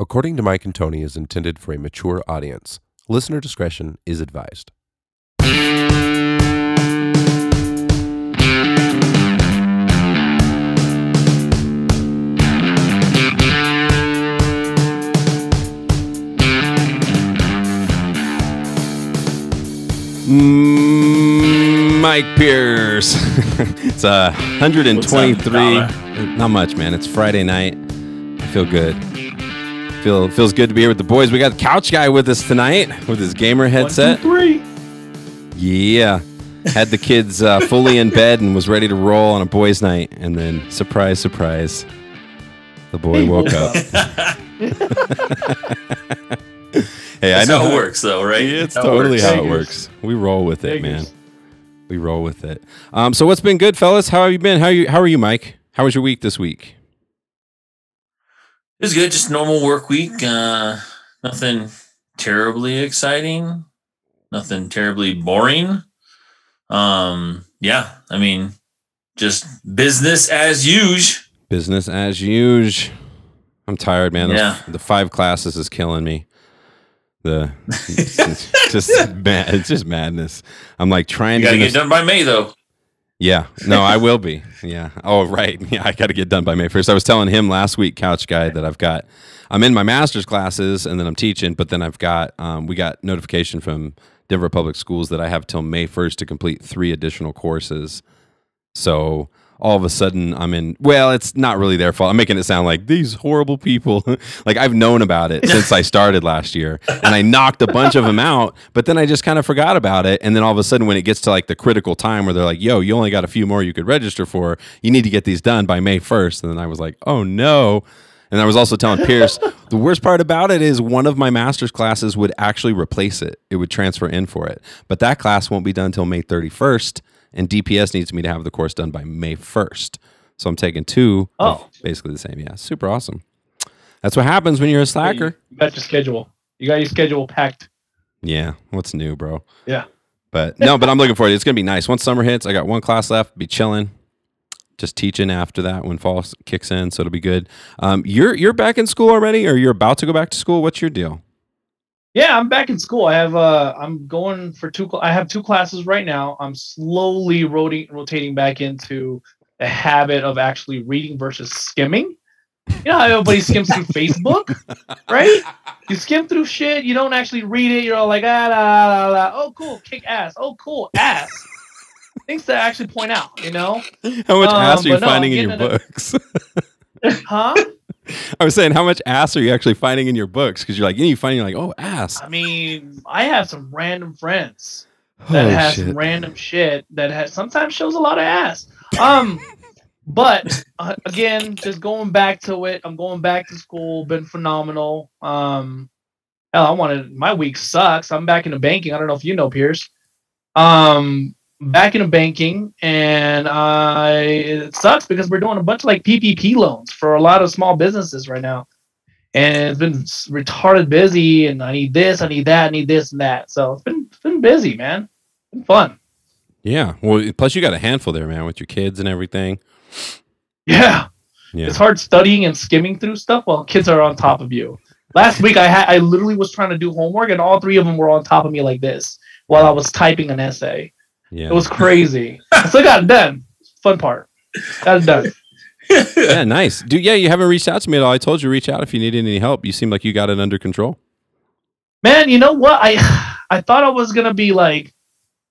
According to Mike and Tony, is intended for a mature audience. Listener discretion is advised. Mm, Mike Pierce. it's a 123. Not much, man. It's Friday night. I feel good. Feel feels good to be here with the boys. We got the couch guy with us tonight with his gamer headset. three. Yeah. Had the kids uh, fully in bed and was ready to roll on a boys' night, and then surprise, surprise, the boy He woke woke up. hey, I know how it works, though, right? Yeah, it's How totally works. how it works. We roll with it, man. We roll with it. Um, so what's been good, fellas? How have you been? How you? How are you, Mike? How was your week this week? It was good. Just normal work week. Uh, nothing terribly exciting. Nothing terribly boring. Um, yeah, I mean, just business as usual. Business as usual. I'm tired, man. Those- Yeah. The five classes is killing me. The it's just mad. It's just madness. I'm like trying You to gotta get this- done by May, though. Yeah. No, I will be. Yeah. Oh, right. Yeah, I got to get done by May 1st. I was telling him last week, Couch Guy, that I've got, I'm in my master's classes and then I'm teaching, but then I've got, um, we got notification from Denver Public Schools that I have till May 1st to complete three additional courses. So all of a sudden I'm in, well, it's not really their fault. I'm making it sound like these horrible people. like I've known about it since I started last year and I knocked a bunch of them out, but then I just kind of forgot about it. And then all of a sudden when it gets to like the critical time where they're like, yo, you only got a few more you could register for, you need to get these done by May 1st. And then I was like, oh no. And I was also telling Pierce, the worst part about it is one of my master's classes would actually replace it. It would transfer in for it. But that class won't be done until May 31st. And DPS needs me to have the course done by May 1st. So I'm taking two. Oh. basically the same. Yeah. Super awesome. That's what happens when you're a slacker. You got your schedule. You got your schedule packed. Yeah. What's new, bro? Yeah. But no, but I'm looking forward. it. It's gonna be nice. Once summer hits, I got one class left. Be chilling, just teaching after that when fall kicks in. So it'll be good. Um, you're you're back in school already, or you're about to go back to school? What's your deal? Yeah, I'm back in school. I have uh I'm going for two I have two classes right now. I'm slowly rotating rotating back into the habit of actually reading versus skimming. You know how everybody skims through Facebook, right? You skim through shit, you don't actually read it, you're all like ah la, la, la. oh cool, kick ass. Oh cool, ass. Things to actually point out, you know? How much Um, ass are you no, finding in your books? Huh? I was saying, how much ass are you actually finding in your books? Because you're like, you know, you find you're like, oh, ass. I mean, I have some random friends that Oh has shit. random shit that has sometimes shows a lot of ass. Um, but uh, again, just going back to it, I'm going back to school. Been phenomenal. Um, hell, I wanted my week sucks. I'm back into banking. I don't know if you know Pierce. Um, back into banking, and I it sucks because we're doing a bunch of like PPP loans for a lot of small businesses right now and it's been retarded busy and I need this, I need that, I need this and that. So it's been it's been busy, man. It's been fun. Yeah. Well, plus you got a handful there, man, with your kids and everything. Yeah. Yeah. It's hard studying and skimming through stuff while kids are on top of you. Last week I had I literally was trying to do homework and all three of them were on top of me like this while I was typing an essay. Yeah. It was crazy. So I still got it done. Fun part. Got it done. yeah, nice. Dude, yeah, you haven't reached out to me at all. I told you to reach out if you needed any help. You seem like you got it under control. Man, you know what? I I thought I was gonna be like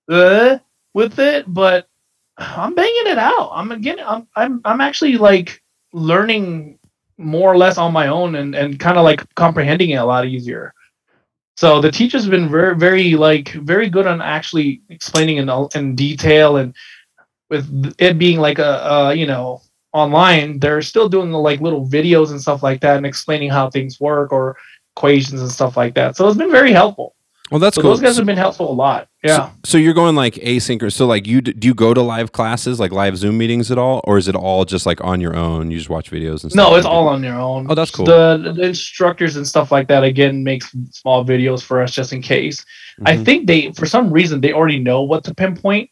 uh, with it, but I'm banging it out. I'm getting I'm I'm I'm actually like learning more or less on my own and and kind of like comprehending it a lot easier. So the teacher's been very very like very good on actually explaining in in detail and with it being like a uh you know online they're still doing the like little videos and stuff like that and explaining how things work or equations and stuff like that. So it's been very helpful. Well, that's So cool. those guys so, have been helpful a lot. Yeah. so you're going like asynchronous. So like you do you go to live classes, like live Zoom meetings at all, or is it all just like on your own? You just watch videos and stuff. No, it's all on your own. Oh, that's cool. The, the instructors and stuff like that again makes small videos for us just in case. I Mhm. think they for some reason they already know what to pinpoint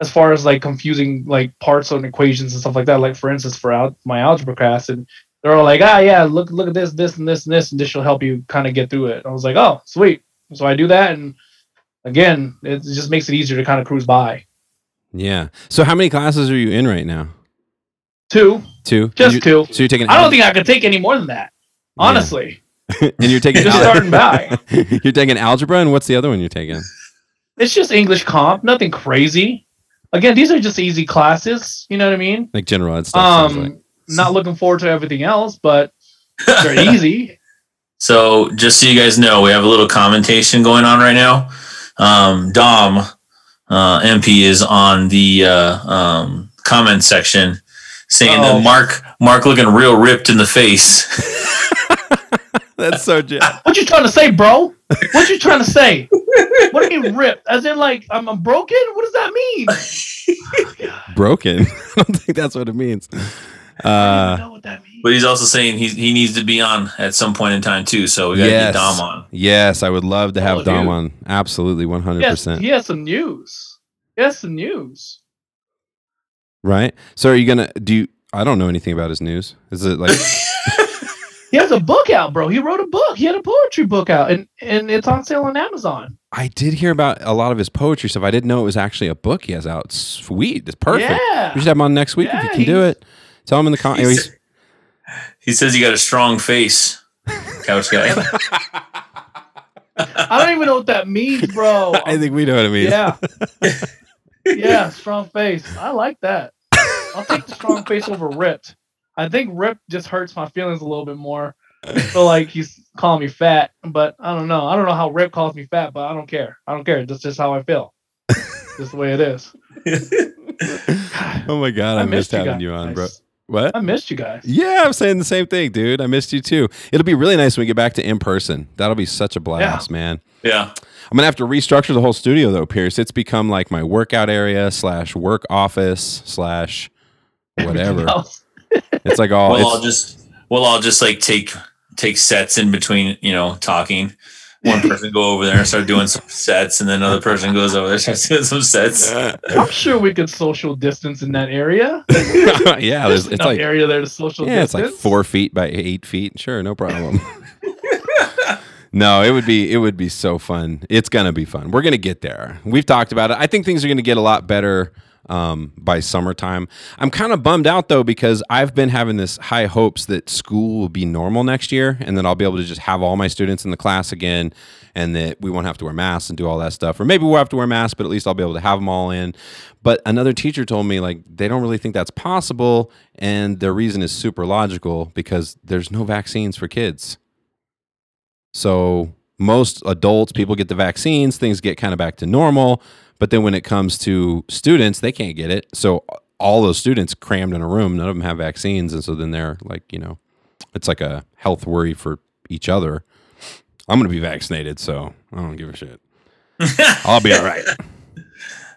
as far as like confusing like parts on equations and stuff like that. Like for instance, for al- my algebra class, and they're they're all like, ah, yeah, look, look at this, this, and this, and this, and this will help you kind of get through it. I was like, oh, sweet. So I do that, and again, it just makes it easier to kind of cruise by. Yeah. So how many classes are you in right now? Two, Two. just you, two. So you're taking. I don't think I could take any more than that. Yeah. Honestly, and you're taking. just starting by. you're taking algebra, and what's the other one you're taking? It's just English comp, nothing crazy. Again, these are just easy classes. You know what I mean? Like general ed stuff. Um, like. not looking forward to everything else, but they're easy. So just so you guys know, we have a little commentation going on right now. Um, Dom uh, MP is on the uh, um, comment section saying Oh. that Mark Mark looking real ripped in the face. That's so. J- What you trying to say, bro? What you trying to say? What do you mean ripped? As in like I'm, I'm broken? What does that mean? broken. I don't think that's what it means. I don't even Uh, know what that means. But he's also saying he he needs to be on at some point in time too. So we got to Yes. get Dom on. yes, I would love to have Oh, Dom dude. on. Absolutely, one hundred percent. he has some news. He has some news. Right. So are you gonna do? You, I don't know anything about his news. Is it like? He has a book out, bro. He wrote a book. He had a poetry book out, and and it's on sale on Amazon. I did hear about a lot of his poetry stuff. I didn't know it was actually a book he has out. Sweet. It's perfect. Yeah. We should have him on next week if Yeah, you can do it. Tell him in the comments. Said- he says you got a strong face, couch guy. I don't even know what that means, bro. I think we know what it means. Yeah. yeah, strong face. I like that. I'll take the strong face over ripped. I think ripped just hurts my feelings a little bit more. I feel like he's calling me fat, but I don't know. I don't know how Rip calls me fat, but I don't care. I don't care. That's just how I feel. just the way it is. oh my god, I, missed, having guys. you on, bro. What? I missed you guys. Yeah, I'm saying the same thing, dude. I missed you too. It'll be really nice when we get back to in person. That'll be such a blast, man. yeah. I'm gonna have to restructure the whole studio though, Pierce. It's become like my workout area slash work office slash whatever. It's like all. We'll it's, all just we'll just like take take sets in between, you know, talking. One person go over there and start doing some sets, and then another person goes over there and starts doing some sets. I'm sure we could social distance in that area. yeah, there's, it's enough like area there to social yeah, it's like four feet by eight feet. Sure, no problem. no, it would be it would be so fun. It's gonna be fun. We're gonna get there. We've talked about it. I think things are gonna get a lot better um, by summertime. I'm kind of bummed out though because I've been having this high hopes that school will be normal next year, and that I'll be able to just have all my students in the class again, and that we won't have to wear masks and do all that stuff. Or maybe we'll have to wear masks, but at least I'll be able to have them all in. But another teacher told me like they don't really think that's possible, and their reason is super logical because there's no vaccines for kids. So most adults, people get the vaccines, things get kind of back to normal. But then when it comes to students, they can't get it. So all those students crammed in a room, none of them have vaccines, and so then they're like, you know, it's like a health worry for each other. I'm gonna be vaccinated, so I don't give a shit. I'll be all right.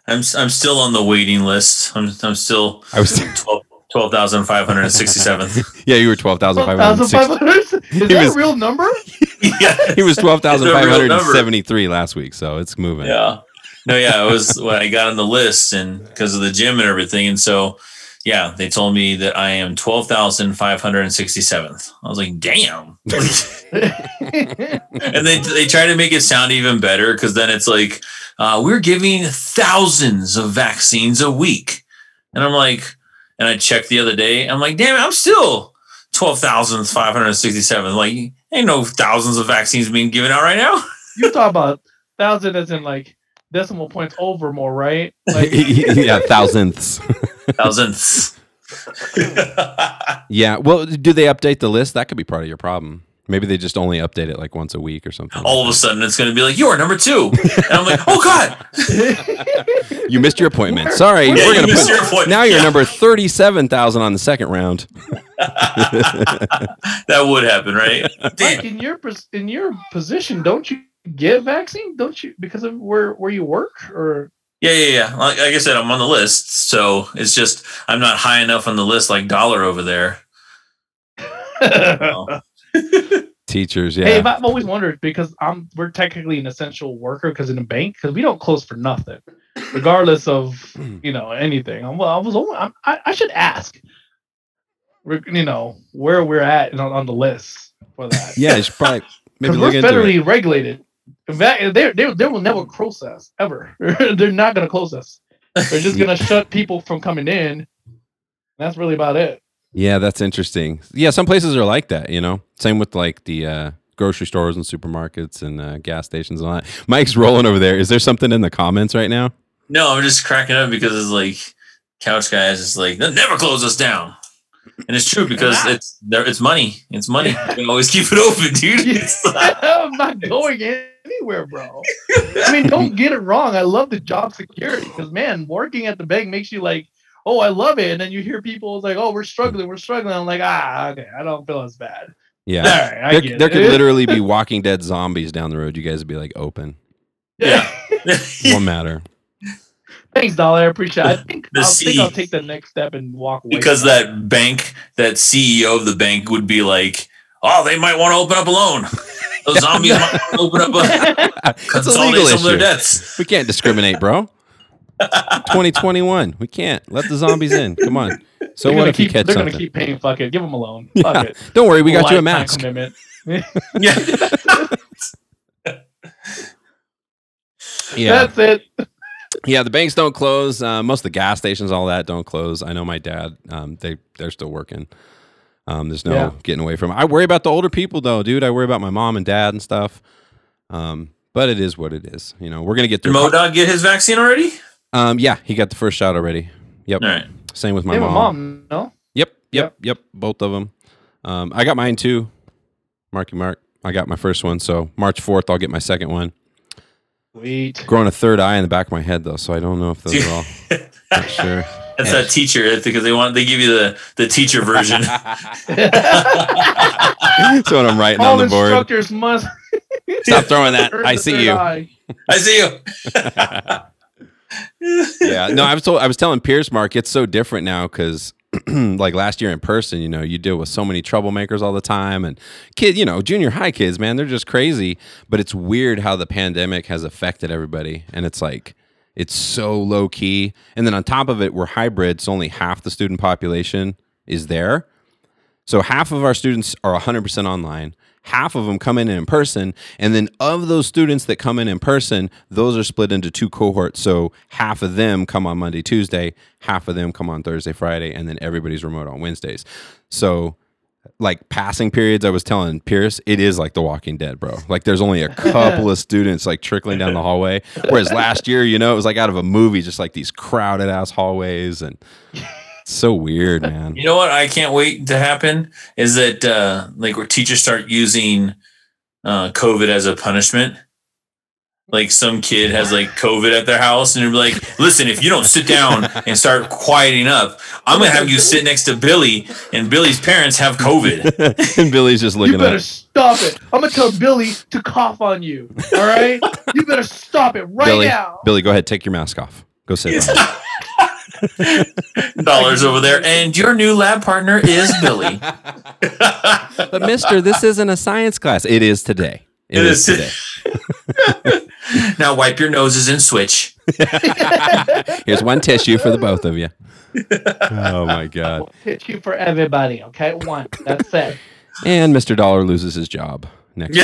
I'm s- I'm still on the waiting list. I'm I'm still I was 12 12,567th. yeah, you were twelve thousand five hundred. 12,500? Is that was- a real number? yeah. He was twelve thousand It's a five real hundred and number. seventy-three last week, so it's moving. Yeah. No, yeah, it was when I got on the list and because of the gym and everything. And so, yeah, they told me that I am 12,567th. I was like, damn. and they, they try to make it sound even better because then it's like, uh, we're giving thousands of vaccines a week. And I'm like, and I checked the other day, I'm like, damn it, I'm still 12,567. Like, ain't no thousands of vaccines being given out right now. you talk about thousand as in like decimal points over more, right? Like yeah, thousandths. Thousandths. Yeah. Well, do they update the list? That could be part of your problem. Maybe they just only update it like once a week or something. All of a sudden, it's going to be like, you are number two. And I'm like, oh, God. you missed your appointment. Sorry, Yeah, we're gonna put your appointment. now you're Yeah. number thirty-seven thousand on the second round. that would happen, right? Mike, in your in your position, don't you get vaccine? Don't you because of where where you work or Yeah, yeah, yeah. Like, like I said, I'm on the list. So it's just, I'm not high enough on the list like Dollar over there. Teachers, Hey, yeah. but I've always wondered because I'm we're technically an essential worker because in a bank because we don't close for nothing, regardless of you know anything. I'm, well, I was only, I'm, I I should ask. we're, you know, where we're at on, on the list for that. Yeah, you should probably maybe Because we're federally regulated. In fact, they they they will never close us ever. They're not gonna close us. They're just gonna shut people from coming in. That's really about it. Yeah, that's interesting. Yeah, some places are like that, you know. Same with like the uh, grocery stores and supermarkets and uh, gas stations and all that. Mike's rolling over there. Is there something in the comments right now? No, I'm just cracking up because it's like couch guys is like they'll never close us down. And it's true because not. it's there it's money. It's money. You can always keep it open, dude. It's I'm not going anywhere, bro. I mean, don't get it wrong. I love the job security because man, working at the bank makes you like, oh, I love it. And then you hear people like, oh, we're struggling, we're struggling. I'm like, ah, okay, I don't feel as bad. Yeah. right, I There, get there it. could literally be Walking Dead zombies down the road. You guys would be like open. Yeah. Won't matter. Thanks, dollar. I appreciate. it. I think The I'll think I'll take the next step and walk away. because from that bank, that CEO of the bank would be like, oh, they might want to open up a loan. Those zombies might want to open up a it's a consolidate legal some of their debts. We can't discriminate, bro. 2021. We can't. Let the zombies in. Come on. So They're what gonna if you keep, catch They're something? gonna keep paying. Fuck it. Give them a loan. Yeah. Fuck it. Don't worry, we got you a Lifetime mask. Commitment. Yeah. Yeah. That's it. Yeah, the banks don't close. Uh, most of the gas stations, all that, don't close. I know my dad; um, they they're still working. Um, there's no Yeah. getting away from. It. I worry about the older people, though, dude. I worry about my mom and dad and stuff. Um, but it is what it is. You know, we're gonna get Did through. Modog get his vaccine already? Um, yeah, he got the first shot already. Yep. All right. Same with my my mom. mom. No. Yep, yep, yep. Both of them. Um, I got mine too. Marky Mark. I got my first one. So March fourth, I'll get my second one. Wait. Growing a third eye in the back of my head though, so I don't know if those are all. Not sure. That's that teacher because they want they give you the the teacher version. That's what I'm writing All on the board. instructors must. Stop throwing that. I see you. eye. I see you. yeah, no, I was told, I was telling Pierce, Mark, it's so different now because, like last year in person, you know, you deal with so many troublemakers all the time, and kid, you know, junior high kids, man, they're just crazy. But it's weird how the pandemic has affected everybody, and it's like it's so low key. And then on top of it, we're hybrid, so only half the student population is there. So half of our students are 100% online. Half of them come in in person, and then of those students that come in in person, those are split into two cohorts. So half of them come on Monday, Tuesday, half of them come on Thursday, Friday, and then everybody's remote on Wednesdays. So like passing periods, I was telling Pierce, it is like The Walking Dead, bro. Like there's only a couple of students like trickling down the hallway. Whereas last year, you know, it was like out of a movie, just like these crowded ass hallways and so weird, man. You know what I can't wait to happen is that uh like where teachers start using uh COVID as a punishment. Like some kid has like COVID at their house and they're like, listen, if you don't sit down and start quieting up, I'm gonna have you sit next to Billy and Billy's parents have COVID. and Billy's just looking. You looking better at stop it. I'm gonna tell Billy to cough on you. All right. you better stop it right Billy. now. Billy, go ahead, take your mask off. Go sit down. Dollars over there. And your new lab partner is Billy. but Mister, this isn't a science class. It is today. It is today. now wipe your noses and switch. Here's one tissue for the both of you. Oh my god. Hit you for everybody. Okay, one. That's it. And Mr. Dollar loses his job next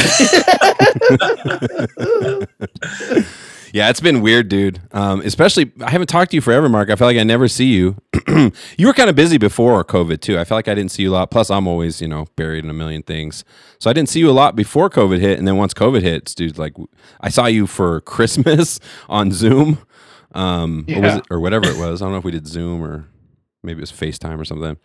Yeah. it's been weird, dude. Um, especially, I haven't talked to you forever, Mark. I feel like I never see you. you were kind of busy before COVID too. I feel like I didn't see you a lot. Plus, I'm always, you know, buried in a million things. So I didn't see you a lot before COVID hit, and then once COVID hits, dude, like I saw you for Christmas on Zoom, um, or, was it, or whatever it was. I don't know if we did Zoom or maybe it was FaceTime or something.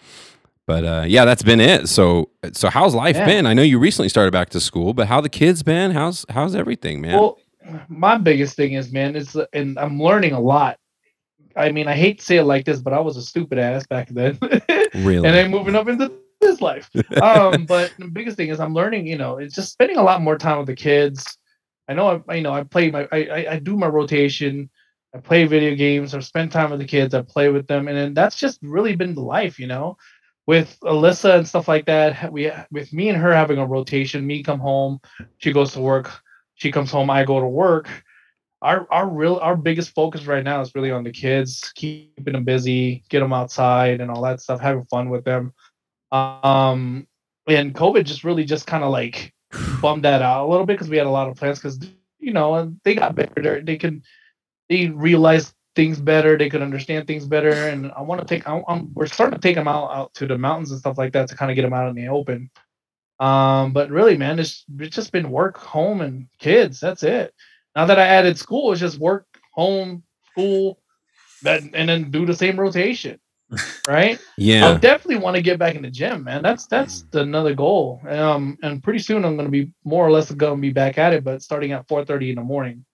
But uh, yeah, that's been it. So, so how's life Yeah. been? I know you recently started back to school, but how the kids been? How's how's everything, man? Well, my biggest thing is, man, is and I'm learning a lot. I mean, I hate to say it like this, but I was a stupid ass back then, really? and then moving up into this life. Um, but the biggest thing is I'm learning. You know, it's just spending a lot more time with the kids. I know, I you know, I play my, I, I, I do my rotation. I play video games. I spend time with the kids. I play with them, and then that's just really been the life, you know. With Alyssa and stuff like that, we with me and her having a rotation. Me come home, she goes to work. She comes home, I go to work. Our our real our biggest focus right now is really on the kids, keeping them busy, get them outside and all that stuff, having fun with them. Um, and COVID just really just kind of like bummed that out a little bit because we had a lot of plans because you know they got better. They can they realized things better. They could understand things better. And I want to take. I'm, we're starting to take them out out to the mountains and stuff like that to kind of get them out in the open. Um, but really, man, it's it's just been work, home, and kids. That's it. Now that I added school, it's just work, home, school, that, and then do the same rotation. Right? Yeah. I definitely want to get back in the gym, man. That's that's another goal. Um, and pretty soon I'm gonna be more or less gonna be back at it, but starting at 4:30 in the morning.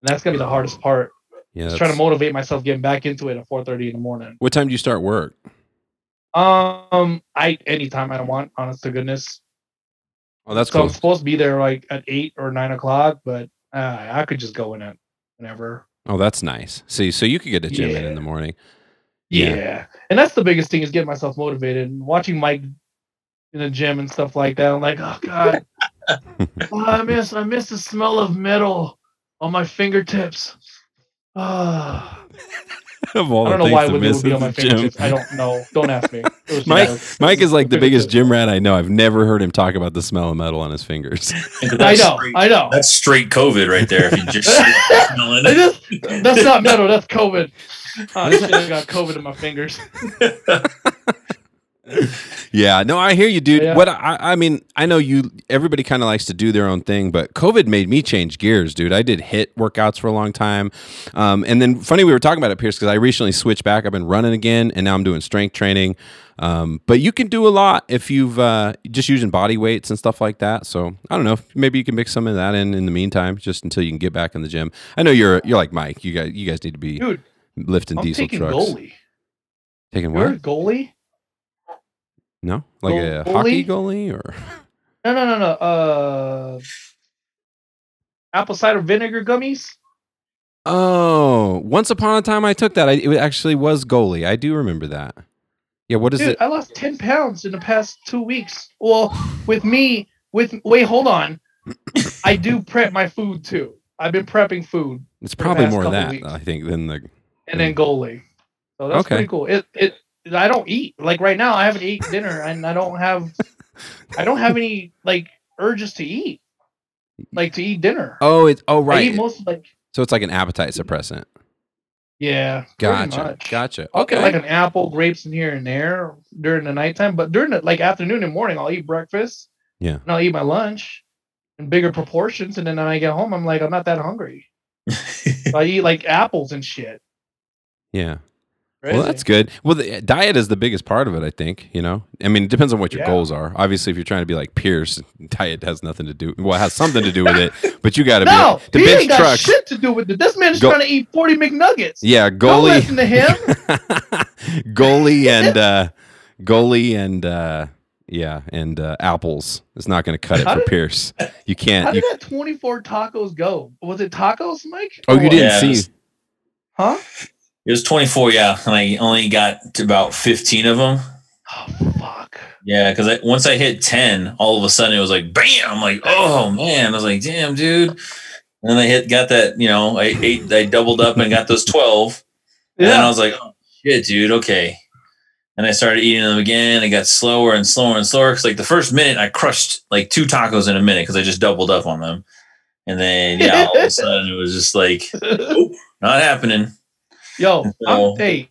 And that's gonna be the hardest part. Yeah. Just trying to motivate myself getting back into it at 4:30 in the morning. What time do you start work? Um, I anytime I want, honest to goodness. Oh, that's so I'm cool. supposed to be there like at eight or nine o'clock, but uh, I could just go in at whenever. Oh, that's nice. See, so you could get a gym in Yeah. in the morning. Yeah. Yeah. and that's the biggest thing is getting myself motivated and watching Mike in the gym and stuff like that. I'm like, oh god, oh, I miss I miss the smell of metal on my fingertips. Ah. of all I don't know why things to would it would be on my the gym. fingertips. I don't know. Don't ask me. Mike, Mike is like the biggest gym rat I know. I've never heard him talk about the smell of metal on his fingers. I know. straight- I know. That's straight COVID right there. If you just smelling it. just- that's not metal. That's COVID. Shit, I got COVID in my fingers. Yeah, no, I hear you, dude. Yeah. What I, I mean, I know you. Everybody kind of likes to do their own thing, but COVID made me change gears, dude. I did hit workouts for a long time, um, and then funny we were talking about it, Pierce, because I recently switched back. I've been running again, and now I'm doing strength training. Um, but you can do a lot if you've uh, just using body weights and stuff like that. So I don't know. Maybe you can mix some of that in in the meantime, just until you can get back in the gym. I know you're you're like Mike. You guys you guys need to be Dude, lifting I'm diesel taking trucks. Goli. Taking You're a what? goalie? No, like a hockey goalie or No, no, no, no. Uh, apple cider vinegar gummies. oh, once upon a time I took that. I, it actually was Goli. I do remember that. Yeah, what is Dude, it? I lost ten pounds in the past two weeks. Well, with me, with wait, hold on. I do prep my food too. I've been prepping food It's probably more of that, weeks. I think, than the. and then Goli. So that's Okay. pretty cool. It it I don't eat like right now. I haven't eaten dinner, and I don't have I don't have any like urges to eat, like to eat dinner. Oh, it's oh I right. eat most like so it's like an appetite suppressant. yeah. Gotcha. much. Gotcha. Okay. like an apple, grapes in here and there during the nighttime, but during the like afternoon and morning, I'll eat breakfast. Yeah. And I'll eat my lunch in bigger proportions, and then when I get home, I'm like, I'm not that hungry. So I eat like apples and shit. yeah. Crazy. Well, that's good. Well, the diet is the biggest part of it, I think. You know, I mean, it depends on what your Yeah. goals are. Obviously, if you're trying to be like Pierce, diet has nothing to do. Well, it has something to do with it, but you got to No, be the he bench ain't got trucks. shit to do with it. This man is Go- trying to eat 40 McNuggets. Yeah, Don't Goli. listen to him. Goli and uh Goli and uh yeah and uh apples is not going to cut it How for did- pierce you can't How did you, that 24 tacos go? Was it tacos, Mike? oh you didn't Yeah, it see Huh? It was 24, yeah, and I only got to about 15 of them. Oh, fuck. Yeah, because I, once I hit 10, all of a sudden it was like, bam! I'm like, oh man! I was like, damn, dude. And then I hit, got that, you know, I ate, I doubled up and got those 12. And then I was like, oh, shit, dude, okay. And I started eating them again. It got slower and slower and slower. Cause like the first minute, I crushed like two tacos in a minute because I just doubled up on them. And then, yeah, all of a sudden it was just like, not happening. Yo, So- I'm, hey,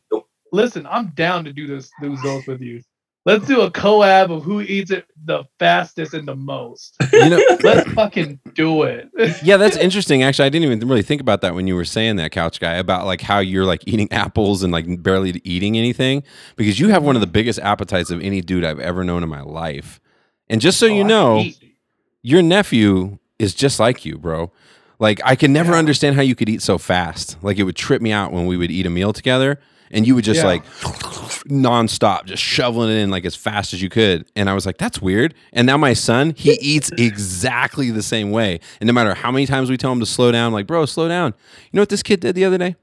listen, I'm down to do this, do those with you. Let's do a collab of who eats it the fastest and the most. you know Let's fucking do it. yeah that's interesting actually i didn't even really think about that when you were saying that couch guy about like how you're like eating apples and like barely eating anything because you have one of the biggest appetites of any dude i've ever known in my life and just so Oh, you know your nephew is just like you, bro. Like I can never Yeah. understand how you could eat so fast. Like it would trip me out when we would eat a meal together and you would just Yeah. like nonstop, just shoveling it in like as fast as you could. And I was like, that's weird. And now my son, he eats exactly the same way. And no matter how many times we tell him to slow down, like, bro, slow down. You know what this kid did the other day?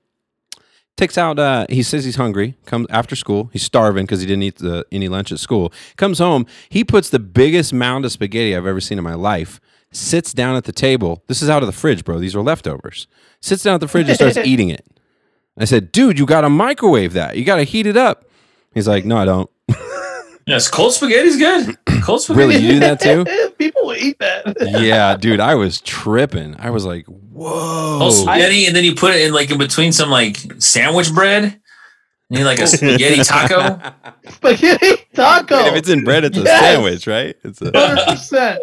Takes out. Uh, he says he's hungry. Comes after school. He's starving because he didn't eat the, any lunch at school. Comes home. He puts the biggest mound of spaghetti I've ever seen in my life. Sits down at the table. This is out of the fridge, bro. These are leftovers. Sits down at the fridge and starts eating it. I said, dude, you got to microwave that. You got to heat it up. He's like, no, I don't. Yes, cold spaghetti's good. Cold spaghetti. Really, you do that too? People will eat that. yeah, dude, I was tripping. I was like, whoa. Cold spaghetti, and then you put it in like in between some like sandwich bread. And you like a spaghetti taco. Spaghetti taco. Wait, if it's in bread, it's a Yes. sandwich, right? It's a, Hundred percent.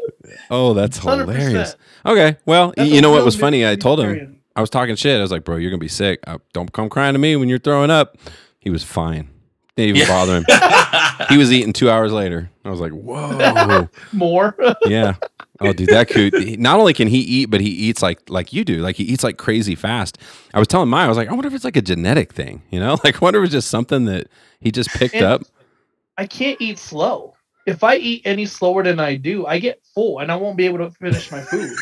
oh, that's 100%. hilarious. Okay, well, That's you know what was funny? I told him. I was talking shit. I was like, bro, you're gonna be sick. Uh, don't come crying to me when you're throwing up. He was fine. Didn't even Yeah. bother him. He was eating two hours later. I was like, whoa, More. yeah. Oh, dude, that could. Not only can he eat, but he eats like like you do. Like he eats like crazy fast. I was telling Maya, I was like, I wonder if it's like a genetic thing. You know, like I wonder if it's just something that he just picked And- up. I can't eat slow. If I eat any slower than I do, I get full and I won't be able to finish my food.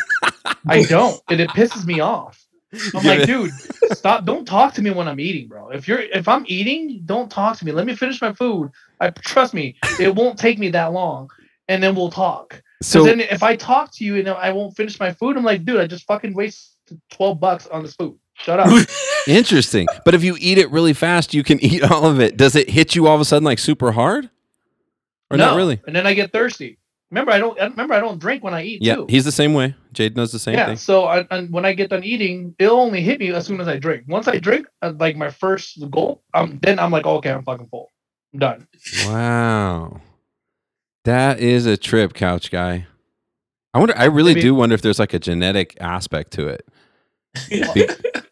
I don't, and it pisses me off. I'm Yeah. like, dude, stop! Don't talk to me when I'm eating, bro. If you're if I'm eating, don't talk to me. Let me finish my food. I trust me, it won't take me that long, and then we'll talk. So then, if I talk to you and I won't finish my food, I'm like, dude, I just fucking wasted twelve bucks on this food. Shut up. interesting. But if you eat it really fast, you can eat all of it. Does it hit you all of a sudden like super hard? Or not No. really? And then I get thirsty. Remember, I don't. Remember, I don't drink when I eat Yeah, too. he's the same way. Jade does the same yeah. thing. So I, and when I get done eating, it'll only hit me as soon as I drink. Once I drink, uh, like my first goal, um, then I'm like, okay, I'm fucking full. I'm done. Wow. That is a trip, couch guy. I wonder I really Maybe- do wonder if there's like a genetic aspect to it.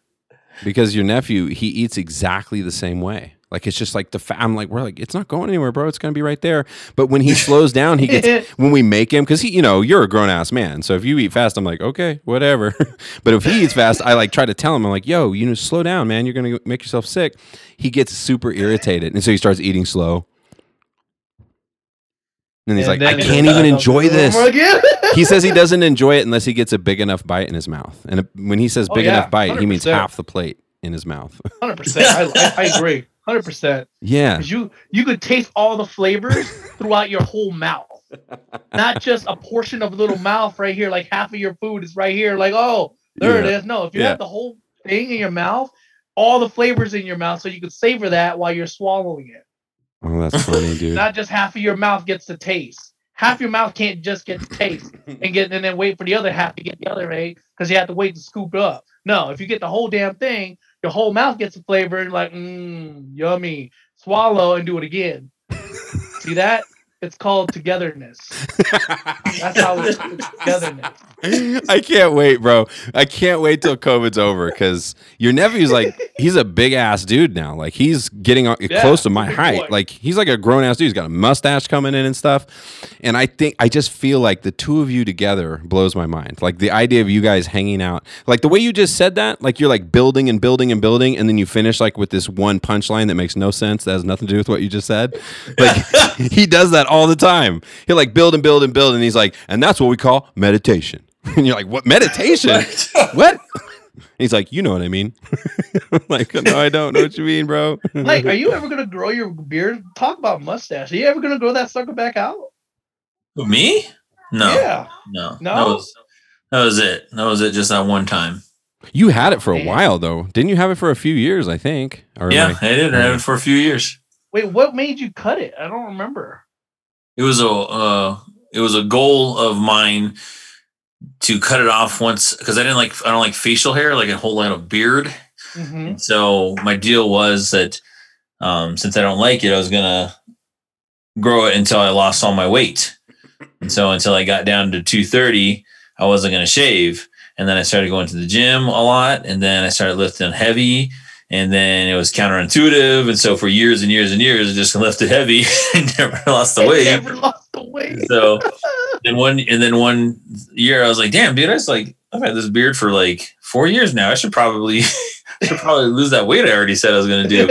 Be- because your nephew, he eats exactly the same way. Like it's just like the fa- I'm like we're like it's not going anywhere, bro. It's gonna be right there. But when he slows down, he gets when we make him because he you know you're a grown ass man. So if you eat fast, I'm like okay, whatever. but if he eats fast, I like try to tell him I'm like yo, you know, slow down, man. You're gonna make yourself sick. He gets super irritated, and so he starts eating slow. And he's And like, I can't even enjoy this. he says he doesn't enjoy it unless he gets a big enough bite in his mouth. And when he says Oh, big yeah, enough bite, he means half the plate in his mouth. Hundred percent. I, I, agree. Hundred percent. yeah. You you could taste all the flavors throughout your whole mouth, not just a portion of a little mouth right here. Like half of your food is right here. Like oh, there it Yeah. is. No, if you Yeah. have the whole thing in your mouth, all the flavors in your mouth, so you could savor that while you're swallowing it. Oh, that's funny, dude. Not just half of your mouth gets to taste. Half your mouth can't just get to taste and get and then wait for the other half to get the other eight because you have to wait to scoop it up. No, if you get the whole damn thing, your whole mouth gets the flavor and like, mmm, yummy. Swallow and do it again. See that? It's called togetherness. That's how it's, it's togetherness. I can't wait, bro. I can't wait till COVID's over because your nephew's like he's a big ass dude now. Like he's getting Yeah, close to my height. boy. Like he's like a grown ass dude. He's got a mustache coming in and stuff. And I think I just feel like the two of you together blows my mind. Like the idea of you guys hanging out, like the way you just said that, like you're like building and building and building, and then you finish like with this one punchline that makes no sense. That has nothing to do with what you just said. Like he does that all the time. He'll like build and build and build, and he's like, and that's what we call meditation. And you're like, what meditation? what? And he's like, you know what I mean. I'm like, no, I don't know what you mean, bro. Like, are you ever gonna grow your beard? Talk about mustache. Are you ever gonna grow that sucker back out? Me? No. Yeah. No. No? That was, that was it. That was it just that one time. you had it for a Damn. while though, didn't you? Have it for a few years, I think. Or yeah, I- I did. I had it for a few years. Wait, what made you cut it? I don't remember. It was a uh, it was a goal of mine to cut it off once because I didn't like I don't like facial hair, like a whole lot of beard. hmm So my deal was that um, since I don't like it, I was gonna grow it until I lost all my weight. And so until I got down to 230, I wasn't gonna shave. And then I started going to the gym a lot, and then I started lifting heavy, and then it was counterintuitive. And so for years and years and years, I just left it heavy and never lost the weight. Never lost the weight. So then one and then one year I was like, damn, dude, I was like, I've had this beard for like four years now. I should probably should probably lose that weight I already said I was gonna do.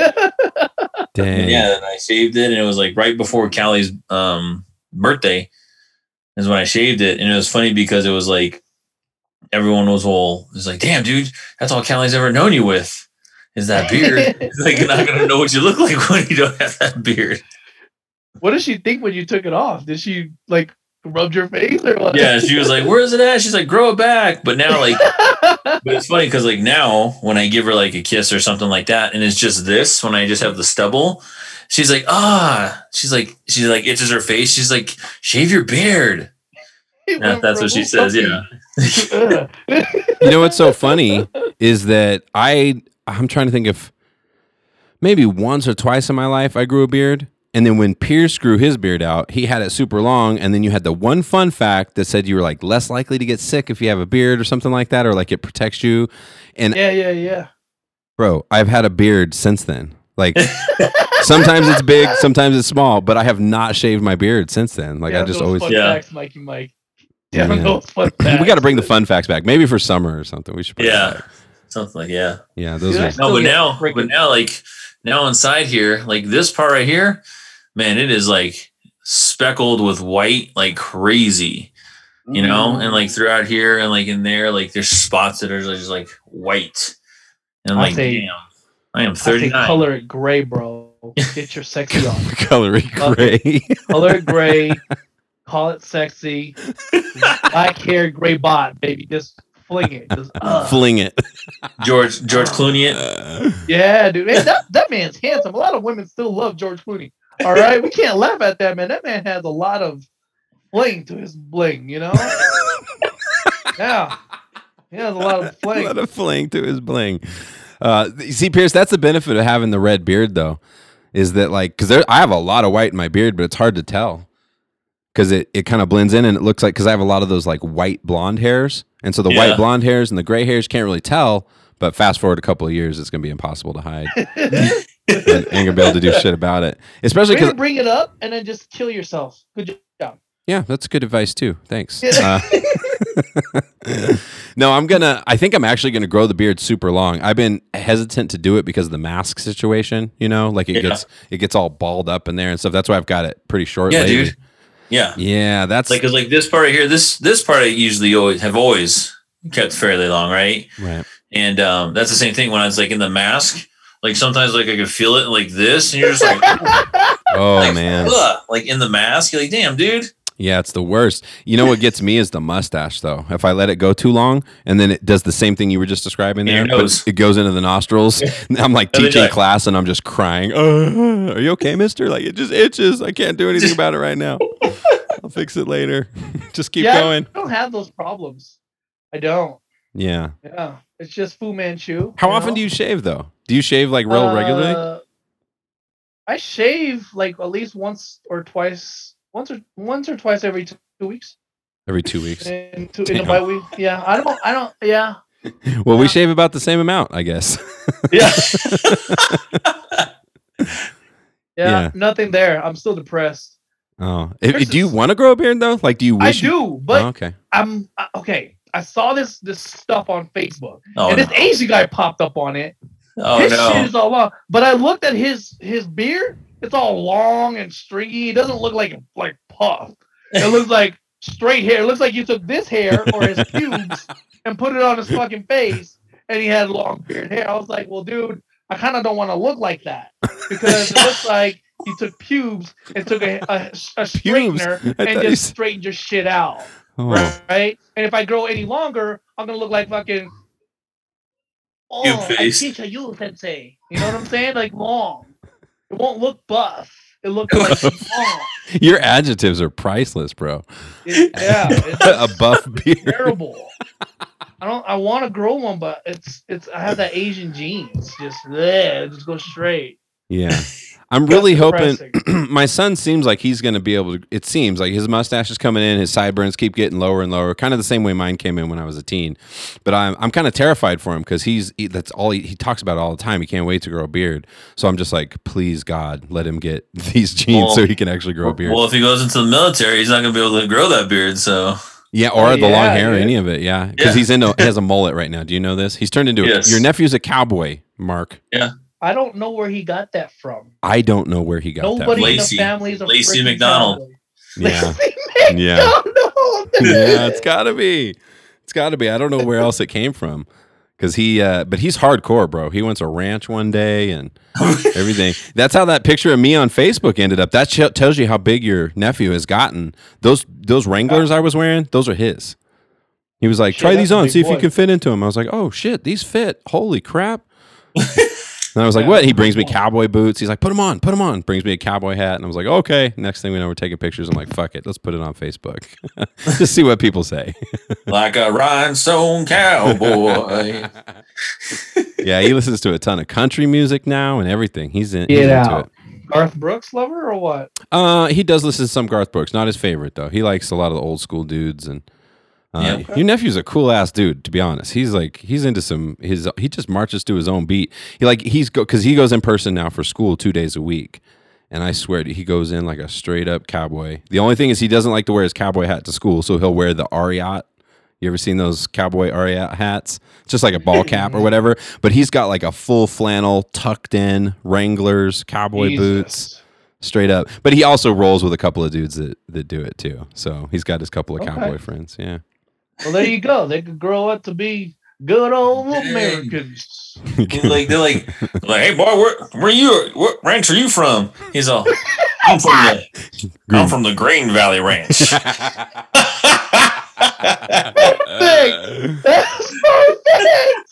Dang. And yeah, and I shaved it, and it was like right before Callie's um, birthday is when I shaved it, and it was funny because it was like everyone was all it was like, "Damn, dude, that's all Callie's ever known you with is that beard." It's like you're not gonna know what you look like when you don't have that beard. what did she think when you took it off? Did she like rub your face or what? Yeah, she was like, "Where's it at?" She's like, "Grow it back." But now, like, but it's funny because like now when I give her like a kiss or something like that, and it's just this when I just have the stubble, she's like, ah, she's like, she's like itches her face. She's like, shave your beard. Yeah, that's what she says. Yeah. You know what's so funny is that I I'm trying to think if maybe once or twice in my life I grew a beard. And then when Pierce grew his beard out, he had it super long. And then you had the one fun fact that said you were like less likely to get sick if you have a beard or something like that, or like it protects you. And yeah, yeah, yeah. bro, I've had a beard since then. Like sometimes it's big, sometimes it's small, but I have not shaved my beard since then. Like I just always fun Yeah. facts, Mikey Mike. Damn Yeah. those fun we got to bring the fun facts back. Maybe for summer or something. We should. bring Yeah. back. Something like yeah. yeah. Those Dude, are No, but now, freaking- but now, like now inside here, like this part right here, man, it is like speckled with white, like crazy, you know. Mm-hmm. And like throughout here, and like in there, like there's spots that are just like white. And I'm I like, say- damn, I am I say 39. color it gray, bro. Get your sexy on. coloring Love gray. Color it gray. Call it sexy. Black hair, gray bot, baby. Just fling it. Just, uh. Fling it. George George Clooney. It. Uh, Yeah, dude. Hey, that, that man's handsome. A lot of women still love George Clooney. All right. We can't laugh at that, man. That man has a lot of fling to his bling, you know? yeah. He has a lot of a lot of fling to his bling. Uh, you see, Pierce, that's the benefit of having the red beard, though, is that like because I have a lot of white in my beard, but it's hard to tell because it, it kind of blends in and it looks like because I have a lot of those like white blonde hairs, and so the Yeah. white blonde hairs and the gray hairs can't really tell. But fast forward a couple of years, it's gonna be impossible to hide. and ain't gonna be able to do shit about it, especially because bring it up and then just kill yourself. Good job. Yeah, that's good advice too. Thanks. Uh, no, I'm gonna. I think I'm actually gonna grow the beard super long. I've been hesitant to do it because of the mask situation. You know, like it Yeah. gets it gets all balled up in there and stuff. That's why I've got it pretty short. Yeah, lately. dude. Yeah. Yeah, that's Like, cause like this part here, this this part I usually always have always kept fairly long, right? right. And um, that's the same thing when I was like in the mask. Like sometimes like I could feel it like this, and you're just like, Oh like, man, ugh, like in the mask, you're like, damn, dude. yeah, it's the worst. You know what gets me is the mustache though. If I let it go too long, and then it does the same thing you were just describing there, but it goes into the nostrils. I'm like teaching like- class, and I'm just crying. "Uh, are you okay, Mister? Like it just itches. I can't do anything about it right now. I'll fix it later. just keep yeah, going. I don't have those problems. I don't. Yeah. Yeah. It's just Fu Manchu. How often do you shave though? Do you shave like real regularly? Uh, I shave like at least once or twice, once or once or twice every two weeks. Every two weeks. In, two, in a bye week. Yeah, I don't. I don't. Yeah. Well, we shave about the same amount, I guess. Yeah. yeah. Yeah. Nothing there. I'm still depressed. Oh, If- do you want to grow a beard though? Like, do you I wish? you- do, but Oh, okay. I'm okay. I saw this this stuff on Facebook, Oh and no. this Asian guy popped up on it. Oh his shit no. is all long, but I looked at his his beard. It's all long and stringy. It doesn't look like like puff. It looks like straight hair. It looks like you took this hair or his pubes and put it on his fucking face, and he had long beard hair. I was like, well, dude, I kind of don't want to look like that because it looks like he took pubes and took a, a, a straightener and just said- straightened your shit out, Oh, right? And if I grow any longer, I'm gonna look like fucking. Oh, I face. teach you, sensei. You know what I'm saying? Like long. It won't look buff. It looks like long. your adjectives are priceless, bro. It- yeah, it's a buff beard. terrible. I don't. I want to grow one, but it's it's. I have that Asian genes. Just there, just go straight. Yeah. I'm really hoping my son seems like he's going to be able to. It seems like his mustache is coming in, his sideburns keep getting lower and lower, kind of the same way mine came in when I was a teen. But I'm I'm kind of terrified for him because he's he, that's all he, he talks about all the time. He can't wait to grow a beard. So I'm just like, please God, let him get these genes so he can actually grow a beard. Well, if he goes into the military, he's not gonna be able to grow that beard. So yeah, oh, or Oh, the long hair, dude. any of it. Yeah, because Yeah. he's into he has a mullet right now. Do you know this? He's turned into a, your nephew's a cowboy, Mark. Yeah. I don't know where he got that from. I don't know where he got Nobody that. Lacey. in the family is a Lacey McDonald. cowboy. From. Yeah. Lacey Yeah. McDonald. yeah, it's got to be. It's got to be. I don't know where else it came from. Cause he, uh, but he's hardcore, bro. He went to a ranch one day and everything. That's how that picture of me on Facebook ended up. That sh- tells you how big your nephew has gotten. Those those Wranglers I was wearing, those are his. He was like, Shit, "Try these on, see if you can fit into them." I was like, "Oh shit, these fit! Holy crap!" And I was like, Yeah, "What?" He that's brings me cowboy boots. He's like, "Put them on, put them on." Brings me a cowboy hat, and I was like, "Okay." Next thing we know, we're taking pictures. I'm like, "Fuck it, let's put it on Facebook, just see what people say." like a rhinestone cowboy. yeah, he listens to a ton of country music now and everything. He's in. he's Get into out. it. Garth Brooks lover or what? Uh, he does listen to some Garth Brooks. Not his favorite though. He likes a lot of the old school dudes and. Uh, Yeah. Your nephew's a cool ass dude, to be honest. He's like he's into some his he just marches to his own beat. He like he's go because he goes in person now for school two days a week, and I swear to, he goes in like a straight up cowboy. The only thing is he doesn't like to wear his cowboy hat to school, so he'll wear the Ariat. You ever seen those cowboy Ariat hats? Just like a ball cap or whatever. But he's got like a full flannel tucked in Wranglers, cowboy boots straight up. But he also rolls with a couple of dudes that, that do it too. So he's got his couple of Okay. cowboy friends. Yeah. Well, there you go. They could grow up to be good old Americans. He's like they're like, like, hey boy, where where you what ranch are you from? He's all I'm from the I'm from the Green Valley Ranch.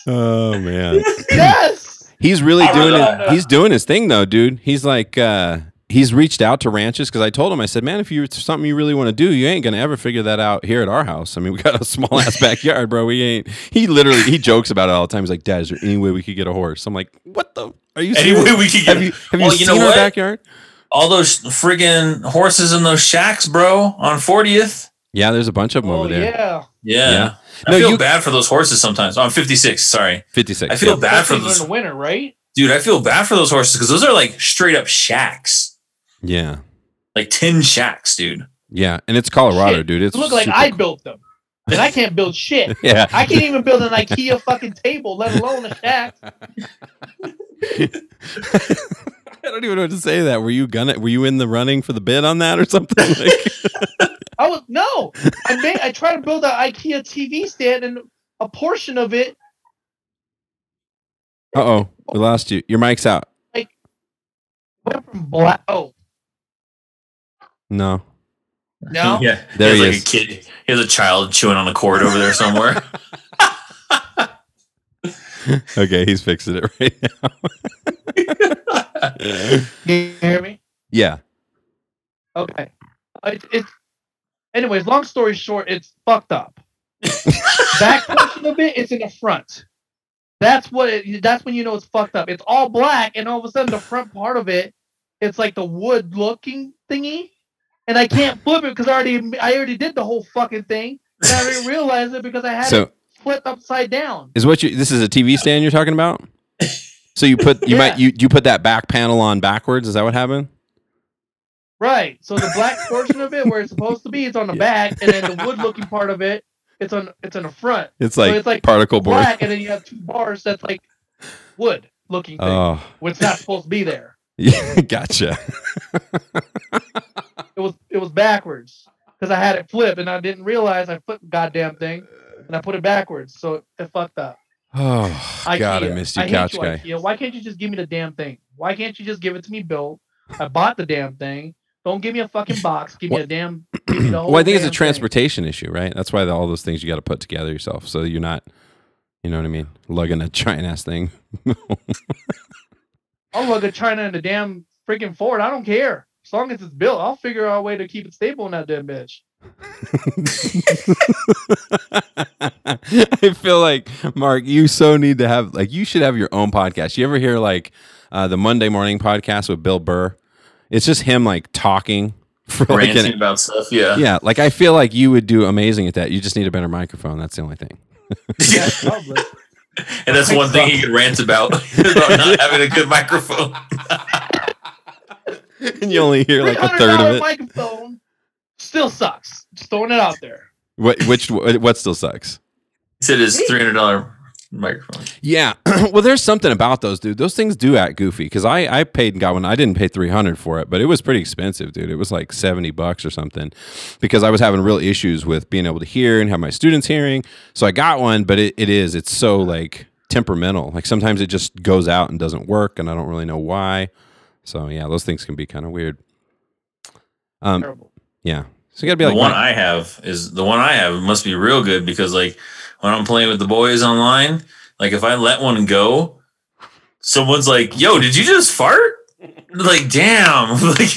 Oh man. Yes. He's really doing it. He's doing his thing though, dude. He's like uh he's reached out to ranches because I told him, I said, Man, if you it's something you really want to do, you ain't gonna ever figure that out here at our house. I mean, we got a small ass backyard, bro. We ain't he literally he jokes about it all the time. He's like, Dad, is there any way we could get a horse? I'm like, What the are you serious? Anyway, we could get have you have Well, you, you seen know our backyard? all those friggin' horses in those shacks, bro, on 40th. Yeah, there's a bunch of them Oh over there. yeah. Yeah. Yeah. I No, feel you- bad for those horses sometimes. Oh, I'm 56, sorry. 56. I feel yeah. bad for those during the winter, right? dude, I feel bad for those horses because those are like straight up shacks. Yeah. Like tin shacks, dude. Yeah. And it's Colorado, Shit. dude. It's It look like I cool. built them, and I can't build shit. Yeah. I can't even build an IKEA fucking table, let alone a shack. I don't even know what to say to that. Were you gonna were you in the running for the bid on that or something? Like, I was no. I made. I tried to build an IKEA TV stand, and a portion of it uh oh. We lost you. Your mic's out. Like went from black. Oh No. no. Yeah. There he he like is. a kid. He has a child chewing on a cord over there somewhere. Okay, he's fixing it right now. Can you hear me? yeah. Okay. Uh, it, it's anyways. Long story short, it's fucked up. Back portion of it is in the front. That's what. It, that's when you know it's fucked up. It's all black, and all of a sudden the front part of it, it's like the wood looking thingy, and I can't flip it because I already I already did the whole fucking thing, and I didn't realize it because I had So it flipped upside down. is what you this is a TV stand you're talking about? So you put you Yeah. might you you put that back panel on backwards, is that what happened? Right. So the black portion of it, where it's supposed to be, it's on the back, and then the wood looking part of it, it's on it's on the front. It's like, it's like particle board. black, and then you have two bars that's like wood looking thing, Oh which not supposed to be there. yeah, gotcha. It was it was backwards because I had it flipped, and I didn't realize I flipped the goddamn thing, and I put it backwards, so it, it fucked up. Oh God, I IKEA. missed you, hate couch you, guy. IKEA. Why can't you just give me the damn thing? Why can't you just give it to me built? I bought the damn thing. Don't give me a fucking box. Give me a damn. Me Well, I think it's a damn thing. transportation issue, right? That's why all those things you got to put together yourself, so you're not, you know what I mean, lugging a giant ass thing. I'll lug a China in the damn freaking Ford. I don't care. As long as it's built, I'll figure out a way to keep it stable in that damn bitch. I feel like Mark, you so need to have like you should have your own podcast. You ever hear like uh, the Monday morning podcast with Bill Burr? It's just him like talking for like Ranting an, about stuff. Yeah. yeah. Like I feel like you would do amazing at that. You just need a better microphone. That's the only thing. Yeah, probably. And that's one thing he could rant about, about not having a good microphone. and you only hear like a third of it. microphone still sucks. Just throwing it out there. What which what still sucks? He said his three hundred dollar microphone. Yeah. well, there's something about those, dude. Those things do act goofy because I, I paid and got one. I didn't pay 300 for it, but it was pretty expensive, dude. It was like 70 bucks or something because I was having real issues with being able to hear and have my students hearing. So I got one, but it, it is, it's so like temperamental. Like sometimes it just goes out and doesn't work and I don't really know why. So yeah, those things can be kind of weird. Um, Terrible. yeah. So you gotta be like The like, one I have is the one I have must be real good because like when I'm playing with the boys online, like if I let one go, someone's like, "Yo, did you just fart?" Like, damn, like,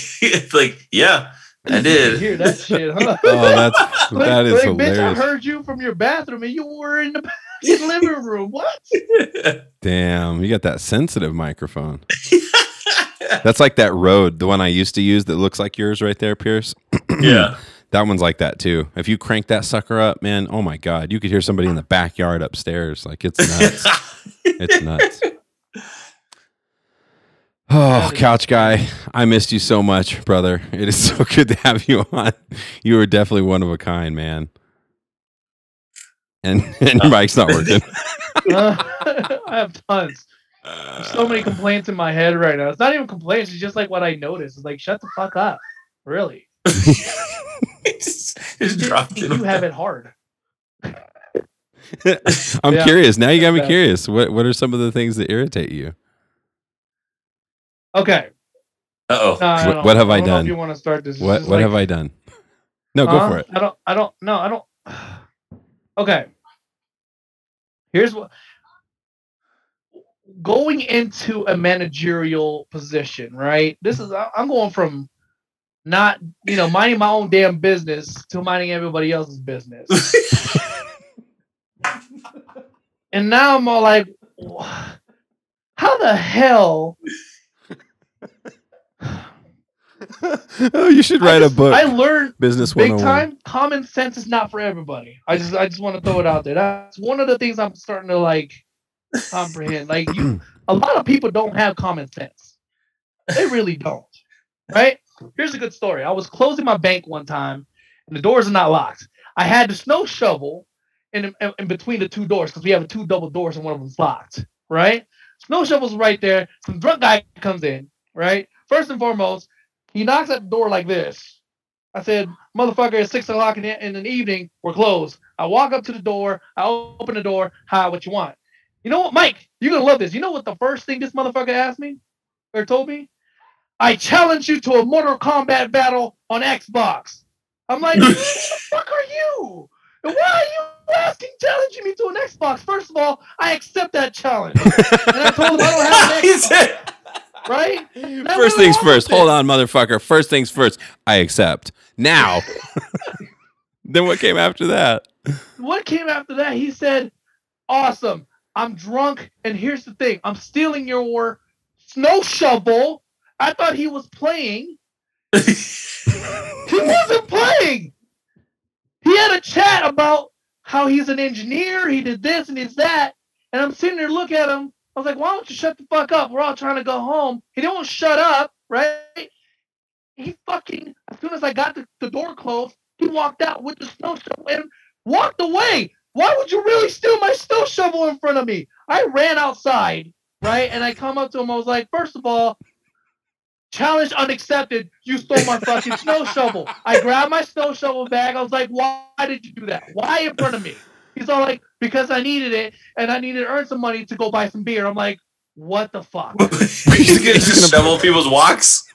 like, yeah, I did. hear that shit, huh? Oh, that's Like- that is like, bitch, I heard you from your bathroom and you were in the living room. What? Damn, you got that sensitive microphone. That's like that Rode, the one I used to use that looks like yours right there, Pierce. yeah. That one's like that too. If you crank that sucker up, man, oh my god, you could hear somebody in the backyard upstairs. Like it's nuts. it's nuts. Oh, couch guy, I missed you so much, brother. It is so good to have you on. You are definitely one of a kind, man. And, and your mic's not working. Uh, I have tons. There's so many complaints in my head right now. It's not even complaints. It's just like what I noticed. It's like shut the fuck up. Really, just, just dropped it. you have it hard. I'm Yeah. curious. Now you got me Yeah. curious. What what are some of the things that irritate you? Okay. Uh oh. No, I What- what have I don't know if done? You want to start this? What what like- have I done? No, go Huh? for it. I don't. I don't. No, I don't. Okay. Here's what. Going into a managerial position, right? This is. I- I'm going from not, you know, minding my own damn business to minding everybody else's business. and now I'm all like, how the hell? oh, you should I write a book. I learned Business big oh time common sense is not for everybody i just i just want to throw it out there that's one of the things i'm starting to like comprehend like you a lot of people don't have common sense they really don't right here's a good story i was closing my bank one time and the doors are not locked i had the snow shovel in, in, in between the two doors because we have two double doors and one of them's locked right snow shovel's right there some drunk guy comes in right first and foremost he knocks at the door like this I said, motherfucker, it's six o'clock in the, in the evening. We're closed. I walk up to the door. I open the door. Hi, what you want? You know what, Mike? You're going to love this. You know what the first thing this motherfucker asked me or told me? I challenge you to a Mortal Kombat battle on Xbox. I'm like, who the fuck are you? And why are you asking, challenging me to an Xbox? First of all, I accept that challenge. and I told him I don't have an He Xbox, said- right? Now First things first. it. Hold on, motherfucker. First things first. I accept. Now. then what came after that? what came after that? He said, "Awesome. I'm drunk, and here's the thing: I'm stealing your snow shovel." I thought he was playing. He wasn't playing. He had a chat about how he's an engineer. He did this and he's that, and I'm sitting there looking at him. I was like, "Why don't you shut the fuck up? We're all trying to go home." He didn't shut up, right? He fucking as soon as I got the, the door closed, he walked out with the snow shovel and walked away. Why would you really steal my snow shovel in front of me? I ran outside, right? And I come up to him. I was like, first of all, challenge unaccepted. You stole my fucking snow shovel. I grabbed my snow shovel bag. I was like, why did you do that? Why in front of me? He's all like, because I needed it and I needed to earn some money to go buy some beer. I'm like, what the fuck? He's gonna just shovel people's walks.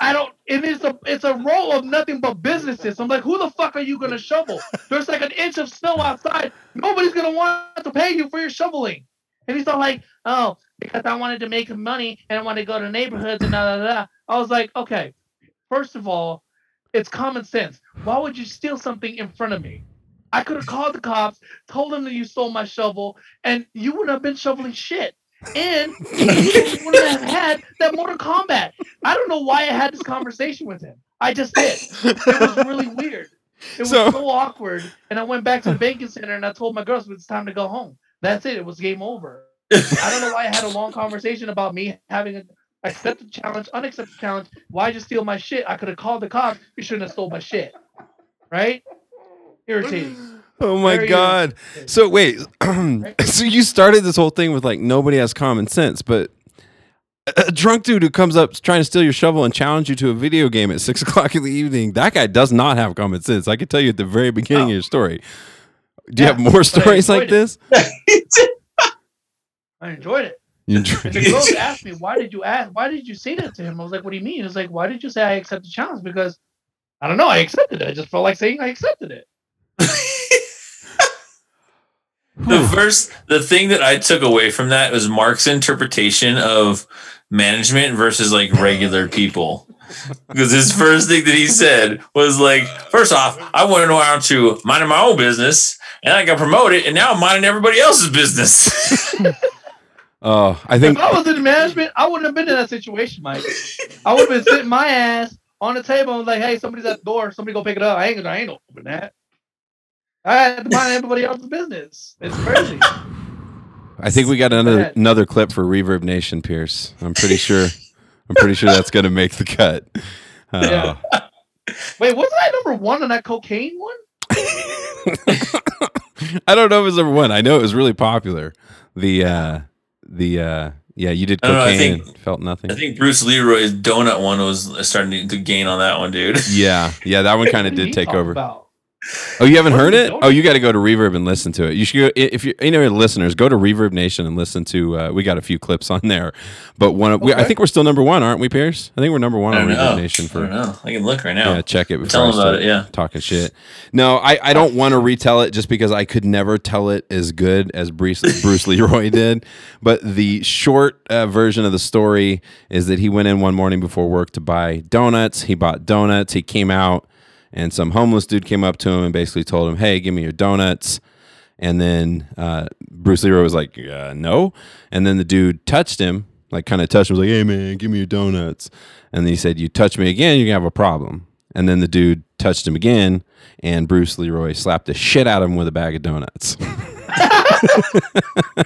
I don't. It is a it's a role of nothing but businesses. I'm like, who the fuck are you gonna shovel? There's like an inch of snow outside. Nobody's gonna want to pay you for your shoveling. And he's all like, oh, because I wanted to make money and I wanted to go to neighborhoods and da da da. I was like, okay, first of all, it's common sense. Why would you steal something in front of me? I could have called the cops, told them that you stole my shovel, and you wouldn't have been shoveling shit. And you wouldn't have had that Mortal Kombat. I don't know why I had this conversation with him. I just did. It was really weird. It was So- so, awkward. And I went back to the banking center and I told my girls it's time to go home. That's it. It was game over. I don't know why I had a long conversation about me having a accepted challenge, unaccepted challenge. Why'd you steal my shit? I could have called the cops. You shouldn't have stole my shit. Right? Irritating. Oh my god. So wait, so you started this whole thing with like nobody has common sense, but a drunk dude who comes up trying to steal your shovel and challenge you to a video game at six o'clock in the evening, that guy does not have common sense. I can tell you at the very beginning of oh. your story. Do you Yeah, have more stories like it. this? I enjoyed it. You And the girls asked me, why did you ask? Why did you say that to him? I was like, what do you mean? It's like, why did you say I accept the challenge? Because I don't know. I accepted it. I just felt like saying I accepted it. The first the thing that I took away from that was Mark's interpretation of management versus like regular people. Because his first thing that he said was like, first off, I want to know how to minding my own business, and I got promoted, and now I'm minding everybody else's business. Oh, I think If I was in management, I wouldn't have been in that situation, Mike. I would have been sitting my ass on the table and like, hey, somebody's at the door. Somebody go pick it up. I ain't gonna, I ain't gonna open that. I had to mind everybody else's business. It's crazy. I think we got another another clip for Reverb Nation, Pierce. I'm pretty sure. I'm pretty sure that's going to make the cut. Uh, Yeah. Wait, wasn't I number one on that cocaine one? I don't know if it was number one. I know it was really popular. The uh, the uh, yeah, you did I know, I cocaine think- and felt nothing. I think Bruce Leroy's donut one was starting to, to gain on that one, dude. Yeah, yeah, that one kind of did take over. About? Oh, you haven't heard it? it? Oh, you got to go to Reverb and listen to it. You should go if you any of your listeners go to Reverb Nation and listen to. Uh, we got a few clips on there, but one of we, I think we're still number one, aren't we, Pierce? I think we're number one on don't Reverb know. Nation I for don't know. I can look right now. Yeah, check it before Tell them about it, yeah. talking shit. No, I, I don't want to retell it just because I could never tell it as good as Bruce, Bruce Leroy did. But the short uh, version of the story is that he went in one morning before work to buy donuts. He bought donuts. He came out, and some homeless dude came up to him and basically told him, "Hey, give me your donuts." And then uh, Bruce Leroy was like, uh, "No." And then the dude touched him, like kind of touched him, was like, "Hey man, give me your donuts." And then he said, "You touch me again, you're gonna have a problem." And then the dude touched him again, and Bruce Leroy slapped the shit out of him with a bag of donuts.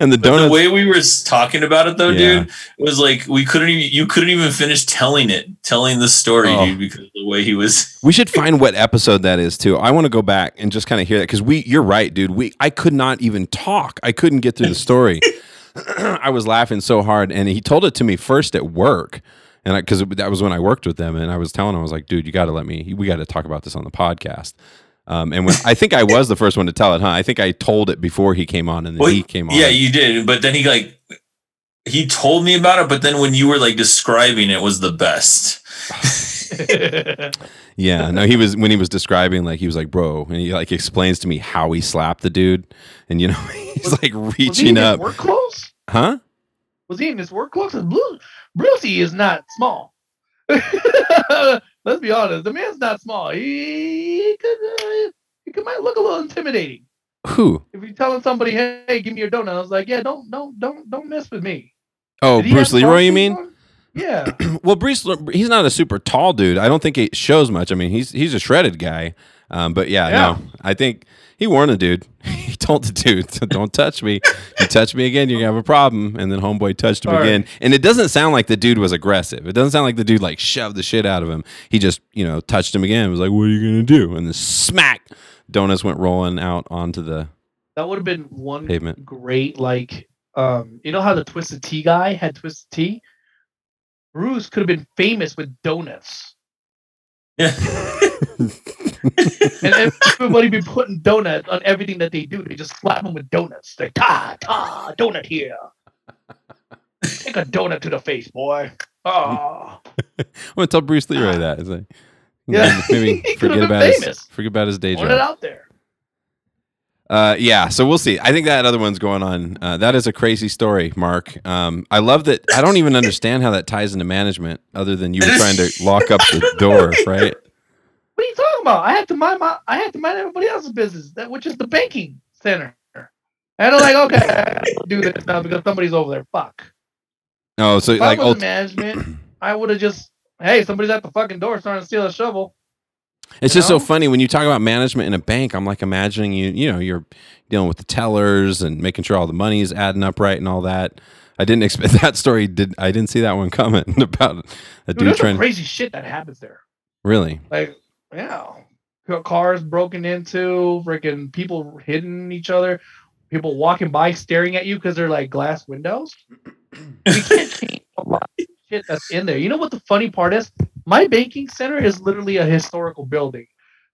and the But the way we were talking about it though, Yeah. dude, was like we couldn't even you couldn't even finish telling it, telling the story, Oh. dude, because of the way he was we should find what episode that is too. I want to go back and just kind of hear that because we. You're right, dude. We. I could not even talk. I couldn't get through the story. I was laughing so hard, and he told it to me first at work, and because that was when I worked with them, and I was telling him, I was like, dude, you got to let me. We got to talk about this on the podcast. Um, and when I think I was the first one to tell it, huh? I think I told it before he came on, and then Well, he came on. Yeah, you did. But then he like he told me about it, but then when you were like describing it was the best. Yeah, no, he was when he was describing like he was like, bro, and he like explains to me how he slapped the dude, and you know he's like Was he reaching in his up, work clothes? huh? Was he in his work clothes? 'Cause Blue Brucey is not small. Let's be honest. The man's not small. He could, uh, he could might look a little intimidating. Who? If you're telling somebody, "Hey, give me your donut," I was like, "Yeah, don't, don't, don't, don't mess with me." Oh, he Bruce Leroy, you mean? Yeah. Well, Bruce, he's not a super tall dude. I don't think it shows much. I mean, he's he's a shredded guy. Um, but yeah, Yeah. no, I think he warned the dude. he told the dude, "Don't touch me. You touch me again, you're gonna have a problem." And then homeboy touched him All right. again. And it doesn't sound like the dude was aggressive. It doesn't sound like the dude like shoved the shit out of him. He just, you know, touched him again. Was like, "What are you gonna do?" And the smack, donuts went rolling out onto the. That would have been one Pavement. great, like, um, you know how the Twisted Tea guy had Twisted Tea? Bruce could have been famous with donuts. Yeah. And everybody be putting donuts on everything that they do. They just slap them with donuts. They ta ta donut here. Take a donut to the face, boy. Oh, I'm gonna tell Bruce Leroy that. It's like, Yeah. maybe forget about his famous. forget about his day put job. it out there. Uh, yeah, so we'll see. I think that other one's going on. Uh, that is a crazy story, Mark. Um, I love that. I don't even understand how that ties into management, other than you were trying to lock up the door, right? What are you talking about? I had to mind my I had to mind everybody else's business, that which is the banking center. And I'm like, okay, I gotta do this now because somebody's over there. Fuck. Oh, so If like, I was ult- management, I would have just, hey, somebody's at the fucking door starting to steal a shovel. it's you just so funny when you talk about management in a bank. I'm like imagining you. You know, you're dealing with the tellers and making sure all the money is adding up right and all that. I didn't expect that story. Did I didn't see that one coming about a Dude, dude trying? crazy shit that happens there. Really? Like, yeah, cars broken into, freaking people hitting each other, people walking by staring at you because they're like glass windows. We can't change a lot of shit that's in there. You know what the funny part is? My banking center is literally a historical building.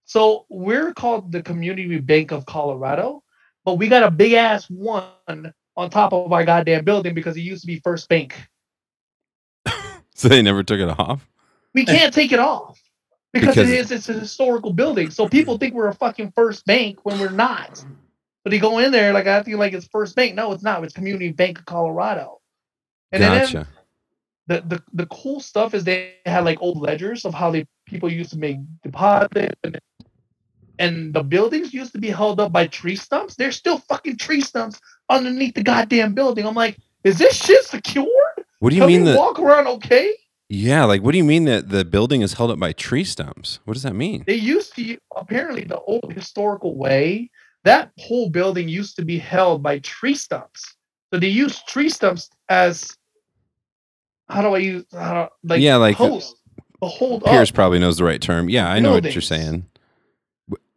So we're called the Community Bank of Colorado, but we got a big ass one on top of our goddamn building because it used to be First Bank. So they never took it off? We can't take it off because, Because- it is it's a historical building. So people think we're a fucking first bank when we're not. But you go in there like I think like it's First Bank. No, it's not. It's Community Bank of Colorado. And then gotcha. the, the the cool stuff is they had like old ledgers of how they people used to make deposits and, and the buildings used to be held up by tree stumps. There's still fucking tree stumps underneath the goddamn building. I'm like, is this shit secured? What do you Can mean we that? walk around okay? Yeah, like what do you mean that the building is held up by tree stumps? What does that mean? They used to apparently the old historical way. That whole building used to be held by tree stumps. So they used tree stumps as how do I use how do, like Yeah, like, uh, posts to hold Pierce up. probably knows the right term. Yeah, I know what you're saying.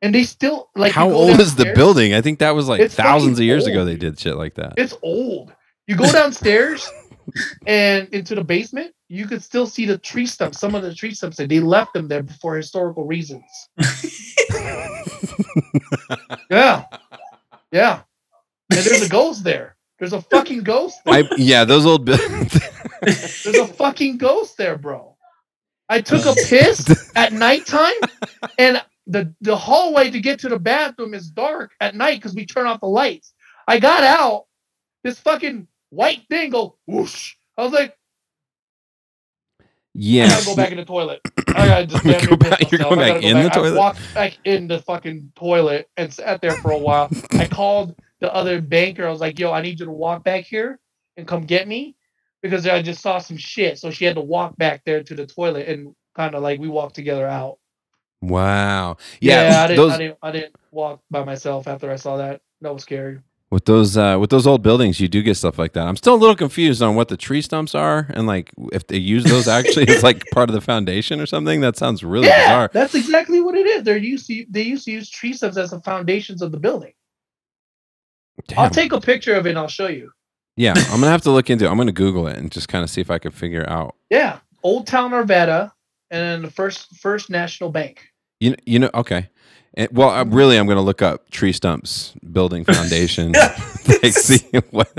And they still like How old is the building? I think that was like It's thousands of years ago they did shit like that. It's old. You go downstairs and into the basement, you could still see the tree stumps. Some of the tree stumps, and they left them there for historical reasons. yeah, yeah. And there's a ghost there. There's a fucking ghost. There. I yeah, those old buildings. There's a fucking ghost there, bro. I took a piss at nighttime, and the the hallway to get to the bathroom is dark at night because we turn off the lights. I got out, this fucking white thing go whoosh. I was like, yeah. I gotta go back in the toilet. I gotta just damn go back- you're going back gotta in the toilet. I walked back in the fucking toilet and sat there for a while. I called the other banker. I was like, "Yo, I need you to walk back here and come get me because I just saw some shit." So she had to walk back there to the toilet and kind of like we walked together out. Wow. Yeah, Yeah, I didn't, those I didn't. I didn't walk by myself after I saw that. That was scary. With those uh with those old buildings, you do get stuff like that. I'm still a little confused on what the tree stumps are and like if they use those actually as like part of the foundation or something. That sounds really yeah, bizarre. that's exactly what it is. They're used to they used to use tree stumps as the foundations of the building. I'll take a picture of it and I'll show you. Yeah, I'm gonna have to look into it. I'm gonna Google it and just kind of see if I can figure out. Yeah, Old Town Arvada, and then the first First National Bank. You you know okay. And, well, I, really, I'm gonna look up tree stumps building foundation. like, see what.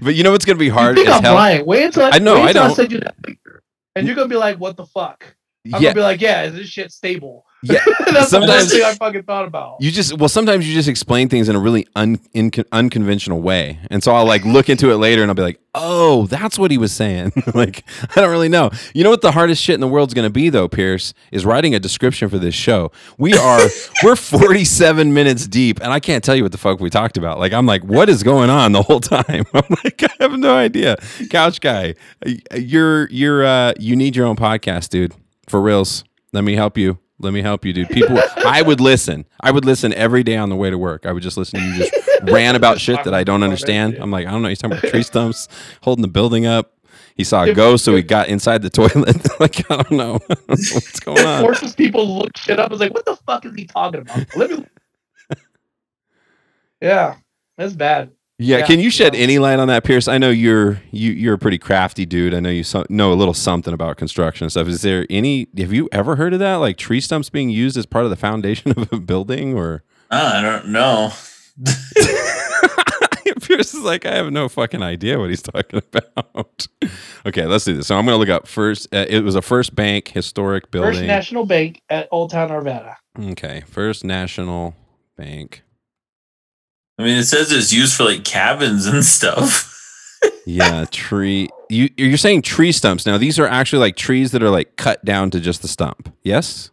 But you know what's gonna be hard you think I'm hell. lying? Wait until I, I know, Wait I don't. send you that picture, and you're gonna be like, "What the fuck?" I'm Yeah, gonna be like, "Yeah, is this shit stable?" Yeah. That's the Sometimes- first thing I fucking thought about. You just well, sometimes you just explain things in a really un, inco- unconventional way, and so I'll like look into it later, and I'll be like, "Oh, that's what he was saying." like I don't really know. You know what the hardest shit in the world's going to be, though, Pierce, is writing a description for this show. We are we're 47 minutes deep, and I can't tell you what the fuck we talked about. Like I'm like, what is going on the whole time? I'm like, I have no idea. Couch guy, you're you're uh, you need your own podcast, dude. For reals. Let me help you. Let me help you, dude. People, I would listen. I would listen every day on the way to work. I would just listen to you just ran about shit that I don't understand. I'm like, I don't know. He's talking about tree stumps, holding the building up. He saw a ghost, so he got inside the toilet. like, I don't know. I what's going on. forces people to look shit up. It's like, what the fuck is he talking about? Let me. yeah, that's bad. Yeah, Yeah, can you shed so- any light on that, Pierce? I know you're you you're a pretty crafty dude. I know you so, know a little something about construction and stuff. Is there any? Have you ever heard of that? Like tree stumps being used as part of the foundation of a building, or I don't know. Pierce is like, I have no fucking idea what he's talking about. okay, let's do this. So I'm gonna look up first. Uh, it was a First Bank historic building. First. National Bank at Old Town Arvada. okay, First National Bank. I mean, it says it's used for like cabins and stuff. Yeah, tree. You you're saying tree stumps. Now these are actually like trees that are like cut down to just the stump. Yes,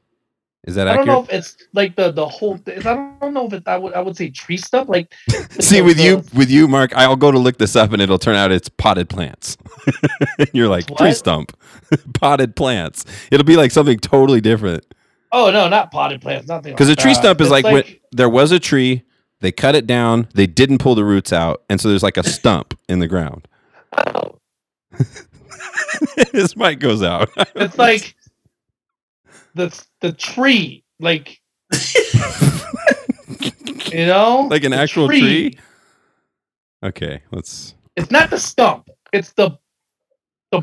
is that I don't accurate? know if it's like the the whole. Thing. I don't know if it, I would I would say tree stump. Like See, with the- you, with you, Mark, I'll go to look this up, and it'll turn out it's potted plants. You're like It's tree stump, potted plants. It'll be like something totally different. Oh no, not potted plants. Nothing. Because like a tree that. stump is It's like, when there was a tree, they cut it down, they didn't pull the roots out, and so there's like a stump in the ground. Oh, His mic goes out. it's like the the tree, like you know, like an actual tree. Okay, let's. It's not the stump. It's the the.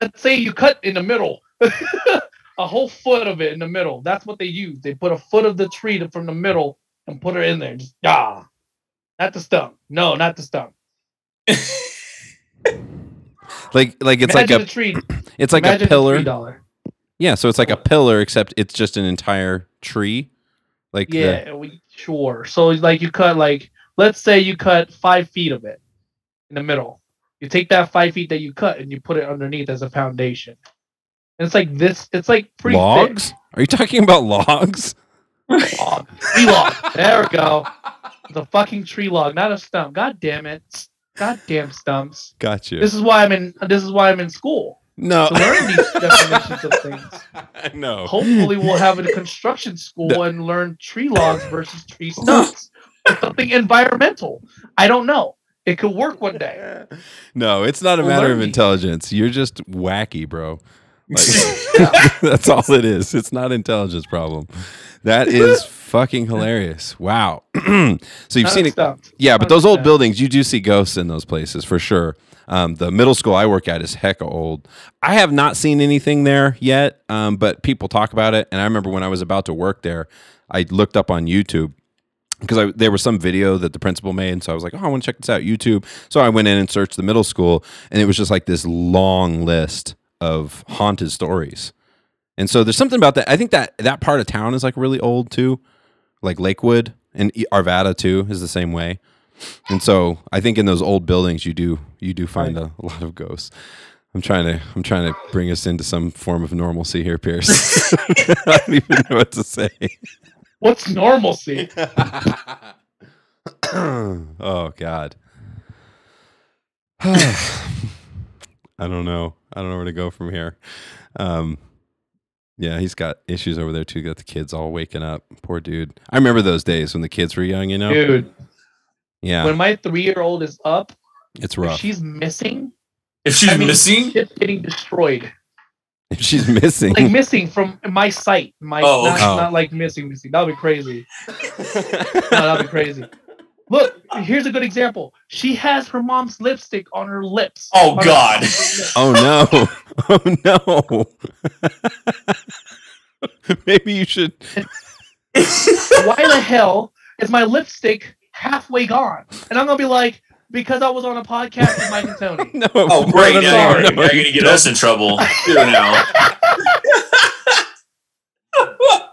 Let's say you cut in the middle, a whole foot of it in the middle. That's what they use. They put a foot of the tree to- from the middle and put her in there. Just ah, not the stump. No, not the stump. Like, like it's imagine like a a, tree. it's like imagine a pillar. dollar. Yeah, so it's like a pillar, except it's just an entire tree. Like the- Yeah, we sure. So like you cut like let's say you cut five feet of it in the middle. You take that five feet that you cut and you put it underneath as a foundation. And it's like this. It's like pretty logs. Are you talking about logs? Log. Tree log. There we go. The fucking tree log, not a stump. God damn it. God damn stumps. Got you. This is why I'm in. This is why I'm in school no. to learn these definitions of things. no. Hopefully, we'll have a construction school and learn tree logs versus tree stumps. Something environmental. I don't know. It could work one day. No, it's not a matter of intelligence. You're just wacky, bro. Like, that's all it is. It's not intelligence problem. That is fucking hilarious. Wow. so you've Not seen it. stumped. Yeah, but those old buildings, you do see ghosts in those places for sure. Um, the middle school I work at is hecka old. I have not seen anything there yet, um, but people talk about it. And I remember when I was about to work there, I looked up on YouTube because there was some video that the principal made, and so I was like, "Oh, I want to check this out." YouTube. So I went in and searched the middle school, and it was just like this long list of haunted stories. And so there's something about that. I think that that part of town is like really old too, like Lakewood and Arvada too is the same way. And so I think in those old buildings you do you do find a, a lot of ghosts. I'm trying to I'm trying to bring us into some form of normalcy here, Pierce. I don't even know what to say. What's normalcy? oh God. I don't know. I don't know where to go from here. Um, yeah, he's got issues over there too. Got the kids all waking up. Poor dude. I remember those days when the kids were young. You know. Dude, Yeah, when my three year old is up, it's if rough. she's missing, If she's I mean, missing, shit's getting destroyed. If she's missing. Like missing from my sight. My Oh, not, okay. not like missing, missing. That'd be crazy. No, that'd be crazy. Look, here's a good example. She has her mom's lipstick on her lips. Oh, On her- God. lips. oh no! Oh no! Maybe you should. Why the hell is my lipstick halfway gone? And I'm gonna be like, because I was on a podcast with Mike and Tony. No. oh, no, great. no, Now no, you're, no, now you're going to get us in trouble. Here now.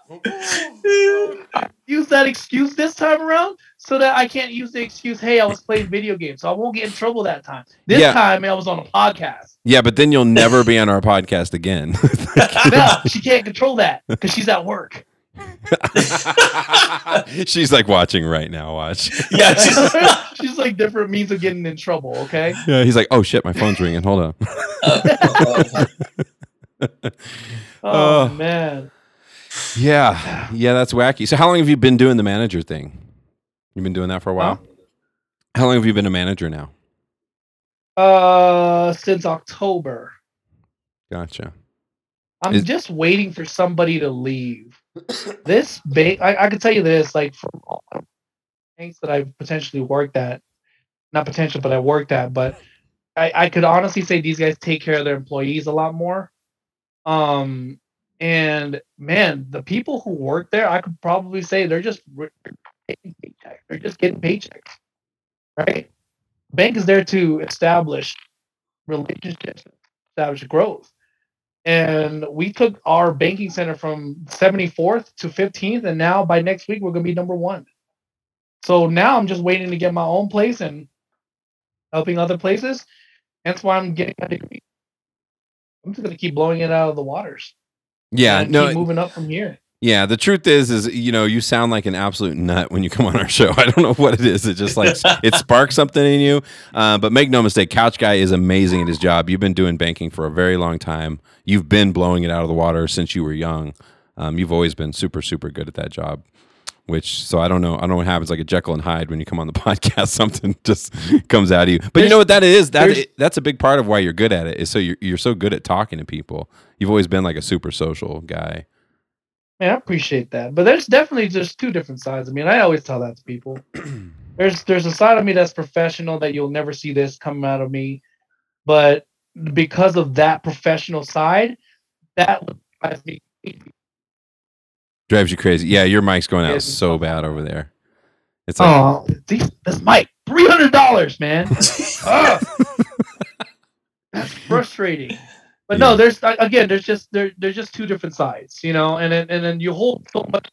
Use that excuse this time around so that I can't use the excuse, hey, I was playing video games, so I won't get in trouble that time. This Yeah. time I was on a podcast. Yeah, but then you'll never be on our podcast again. No, she can't control that because she's at work. She's like watching right now. Watch. Yeah, just, she's like different means of getting in trouble, okay? Yeah, he's like, oh shit, my phone's ringing. Hold on. Oh Oh. man. Yeah, yeah, that's wacky. So, how long have you been doing the manager thing? You've been doing that for a while. How long have you been a manager now? Uh since October. Gotcha. I'm Is- just waiting for somebody to leave. This big, I, I can tell you this, like from all the banks that I've potentially worked at, not potential, but I worked at, but I, I could honestly say these guys take care of their employees a lot more. Um, and man, the people who work there, I could probably say they're just getting paychecks. They're just getting paychecks, right? Bank is there to establish relationships, establish growth and we took our banking center from 74th to 15th and now by next week we're going to be number one so now i'm just waiting to get my own place and helping other places that's why i'm getting my degree i'm just going to keep blowing it out of the waters Yeah, no, keep moving up from here yeah. The truth is, is you know, you sound like an absolute nut when you come on our show. I don't know what it is. It just like it sparks something in you. Uh, but make no mistake, Couch Guy is amazing at his job. You've been doing banking for a very long time. You've been blowing it out of the water since you were young. Um, you've always been super, super good at that job. Which so I don't know. I don't know what happens like a Jekyll and Hyde when you come on the podcast. Something just comes out of you. But you know what that is? That that's a big part of why you're good at it. Is so you're you're so good at talking to people. You've always been like a super social guy. Man, I appreciate that. But there's definitely just two different sides. I mean, I always tell that to people. there's there's a side of me that's professional that you'll never see this come out of me. But because of that professional side, that drives me Drives you crazy. Yeah, your mic's going out so bad over there. It's like Oh, these, this mic, three hundred dollars, man. Ugh. That's frustrating. But no, there's uh, again, there's just there, there's just two different sides, you know, and then and then you hold so much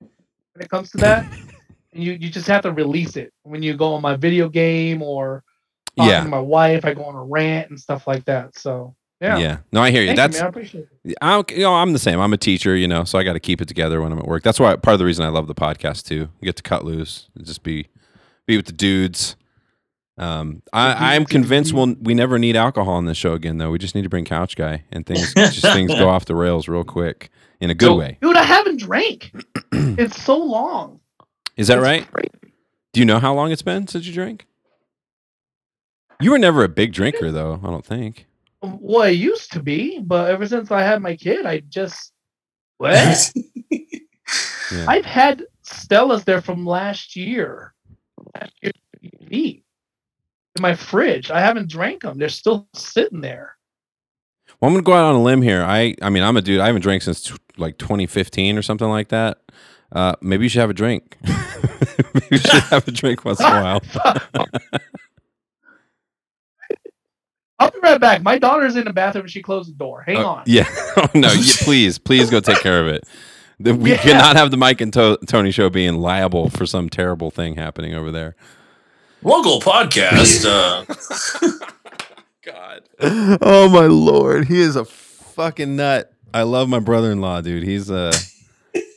when it comes to that, and you you just have to release it when you go on my video game or talking Yeah. to my wife. I go on a rant and stuff like that. So yeah, Yeah. No, I hear you. Thank That's you, man. I appreciate it. I you know, I'm the same. I'm a teacher, you know, so I got to keep it together when I'm at work. That's why part of the reason I love the podcast too. You get to cut loose, and just be be with the dudes. Um, I, I'm convinced we'll we never need alcohol on this show again, though. We just need to bring Couch Guy, and things just things go off the rails real quick in a good So, way. dude. I haven't drank. it's so long. Is that It's right? crazy. Do you know how long it's been since you drank? You were never a big drinker, though. I don't think. Well, I used to be, but ever since I had my kid, I just what? Yeah. I've had Stella's there from last year. Last in my fridge. I haven't drank them. They're still sitting there. Well, I'm gonna go out on a limb here. I, I mean, I'm a dude. I haven't drank since t- like 2015 or something like that. Uh, maybe you should have a drink. maybe you should have a drink once in a while. I'll be right back. My daughter's in the bathroom and she closed the door. Hang Uh, on. yeah. Oh, no. You, please, please go take care of it. We Yeah. cannot have the Mike and to- Tony show being liable for some terrible thing happening over there. Local podcast. Uh, God. Oh my lord, he is a fucking nut. I love my brother-in-law, dude. He's uh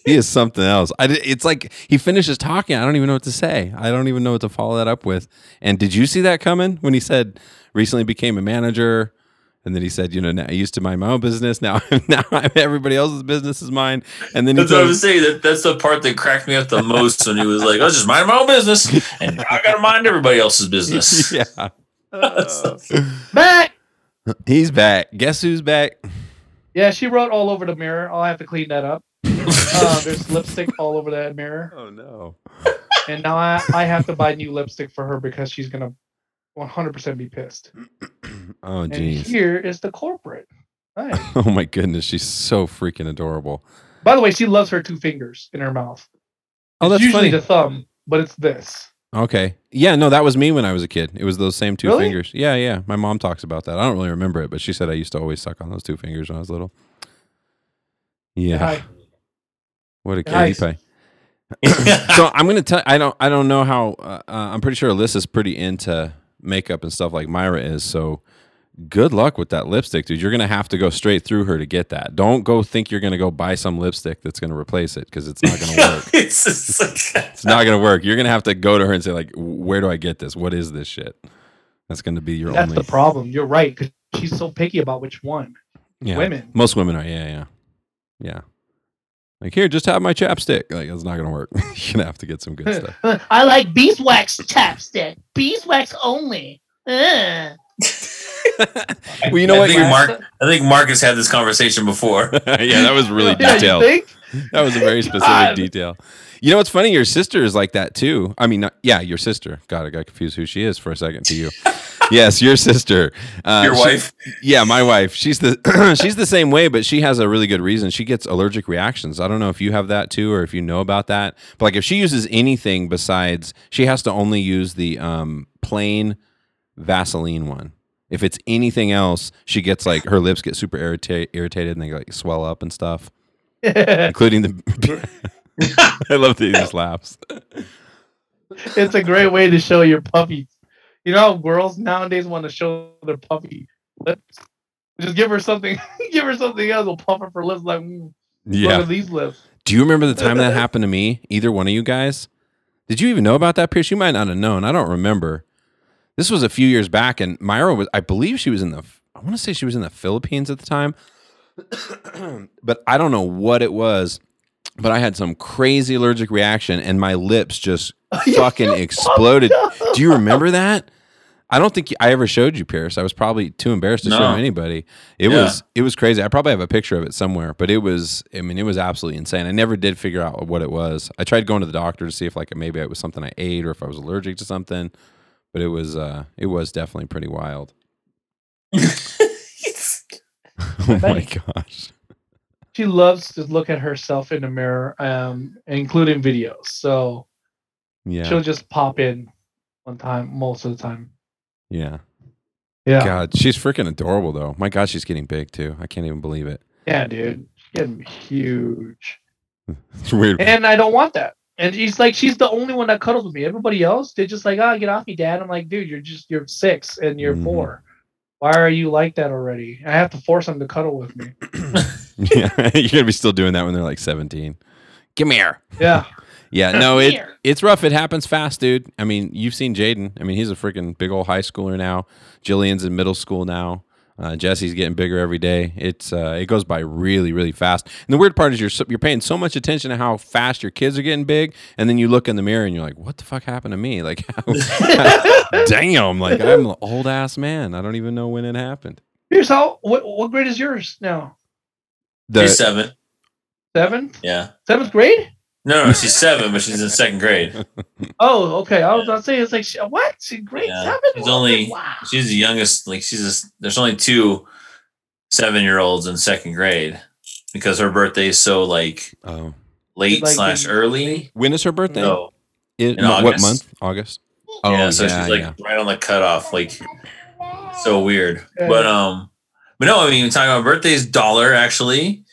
he is something else. I it's like he finishes talking, I don't even know what to say. I don't even know what to follow that up with. And did you see that coming when he said recently became a manager? And then he said, you know, now I used to mind my own business. Now, now I'm everybody else's business is mine. And then he that's what I was saying. That that's the part that cracked me up the most when he was like, "I was just mind my own business, and I gotta mind everybody else's business." yeah, Back. he's back. Guess who's back? Yeah, she wrote all over the mirror. I'll have to clean that up. Uh, there's lipstick all over that mirror. Oh no. And now I, I have to buy new lipstick for her because she's going to 100% be pissed. Oh And jeez. here is the corporate. Nice. Oh my goodness, she's so freaking adorable. By the way, she loves her two fingers in her mouth. Oh, It's that's usually funny. the thumb, but it's this. Okay. Yeah, no, that was me when I was a kid. It was those same two Really? fingers. Yeah, yeah. My mom talks about that. I don't really remember it, but she said I used to always suck on those two fingers when I was little. Yeah. Hi. What a Nice. cutie pie. so I'm gonna tell. I don't. I don't know how. Uh, uh, I'm pretty sure Alyssa's pretty into makeup and stuff like Myra is. So good luck with that lipstick, dude. You're gonna have to go straight through her to get that. Don't go think you're gonna go buy some lipstick that's gonna replace it because it's not gonna work. it's, just like, It's not gonna work. You're gonna have to go to her and say like, "Where do I get this? What is this shit?" That's gonna be your That's only. the problem. You're right. Because she's so picky about which one. yeah. Women. Most women are. Yeah, yeah, yeah. Like here, just have my chapstick. Like it's not gonna work. You're gonna have to get some good stuff. I like beeswax chapstick. Beeswax only. Ugh. well, you know I what? think Mark. I think Marcus had this conversation before. yeah, that was really Yeah, you detailed. think? that was a very specific God. detail. You know what's funny? Your sister is like that too. I mean, not, yeah, your sister. God, I got confused who she is for a second to you. yes, your sister. Uh, Your she- wife. Yeah, my wife. She's the she's the same way, but she has a really good reason. She gets allergic reactions. I don't know if you have that too, or if you know about that. But like, if she uses anything besides, she has to only use the um, plain Vaseline one. If it's anything else, she gets like her lips get super irrita- irritated and they like swell up and stuff, including the. I love that he just laughs. it's a great way to show your puppies. You know how girls nowadays want to show their puppy lips? Just give her something, give her something else. We'll puff her for lips like, mm, look Yeah. at these lips. Do you remember the time that happened to me? Either one of you guys? Did you even know about that, Pierce? You might not have known. I don't remember. This was a few years back, and Myra was, I believe she was in the, I want to say she was in the Philippines at the time, but I don't know what it was. But I had some crazy allergic reaction, and my lips just fucking exploded. Do you remember that? I don't think I ever showed you, Pierce. I was probably too embarrassed to show anybody. It Yeah. was it was crazy. I probably have a picture of it somewhere, but it was I mean it was absolutely insane. I never did figure out what it was. I tried going to the doctor to see if like maybe it was something I ate or if I was allergic to something, but it was uh it was definitely pretty wild. Oh my gosh. She loves to look at herself in the mirror, um, including videos. So Yeah. she'll just pop in one time, most of the time. Yeah. Yeah, God, she's freaking adorable though. My God, she's getting big too. I can't even believe it. yeah, dude, she's getting huge, It's weird. and I don't want that. And she's like, she's the only one that cuddles with me. Everybody else, they're just like, oh, get off me, dad. I'm like, dude, you're just you're six and you're Mhm. four. Why are you like that already? I have to force them to cuddle with me. yeah, you're gonna be still doing that when they're like 17. Come here. Yeah. Yeah, no, it Here. it's rough. It happens fast, dude. I mean, you've seen Jaden. I mean, he's a freaking big old high schooler now. Jillian's in middle school now. Uh, Jesse's getting bigger every day. It's uh, it goes by really, really fast. And the weird part is you're so, you're paying so much attention to how fast your kids are getting big, and then you look in the mirror and you're like, "What the fuck happened to me?" Like, damn, like I'm an old ass man. I don't even know when it happened. Here's how. What what grade is yours now? The, she's seven. Seven? Yeah. seventh grade. No, no, she's seven, but she's in second grade. Oh, okay. I was Yeah. about to say it's like she- what? She grade Yeah. seven? She's only- wow. She's the youngest. Like she's a, there's only two seven year olds in second grade because her birthday is so like oh, late Like slash in- early. when is her birthday? So It- in no, what August. month? August. Oh, yeah, so she's like yeah. right on the cutoff. Like so weird. Yeah. But um, but no, I mean talking about birthdays. Dollar actually,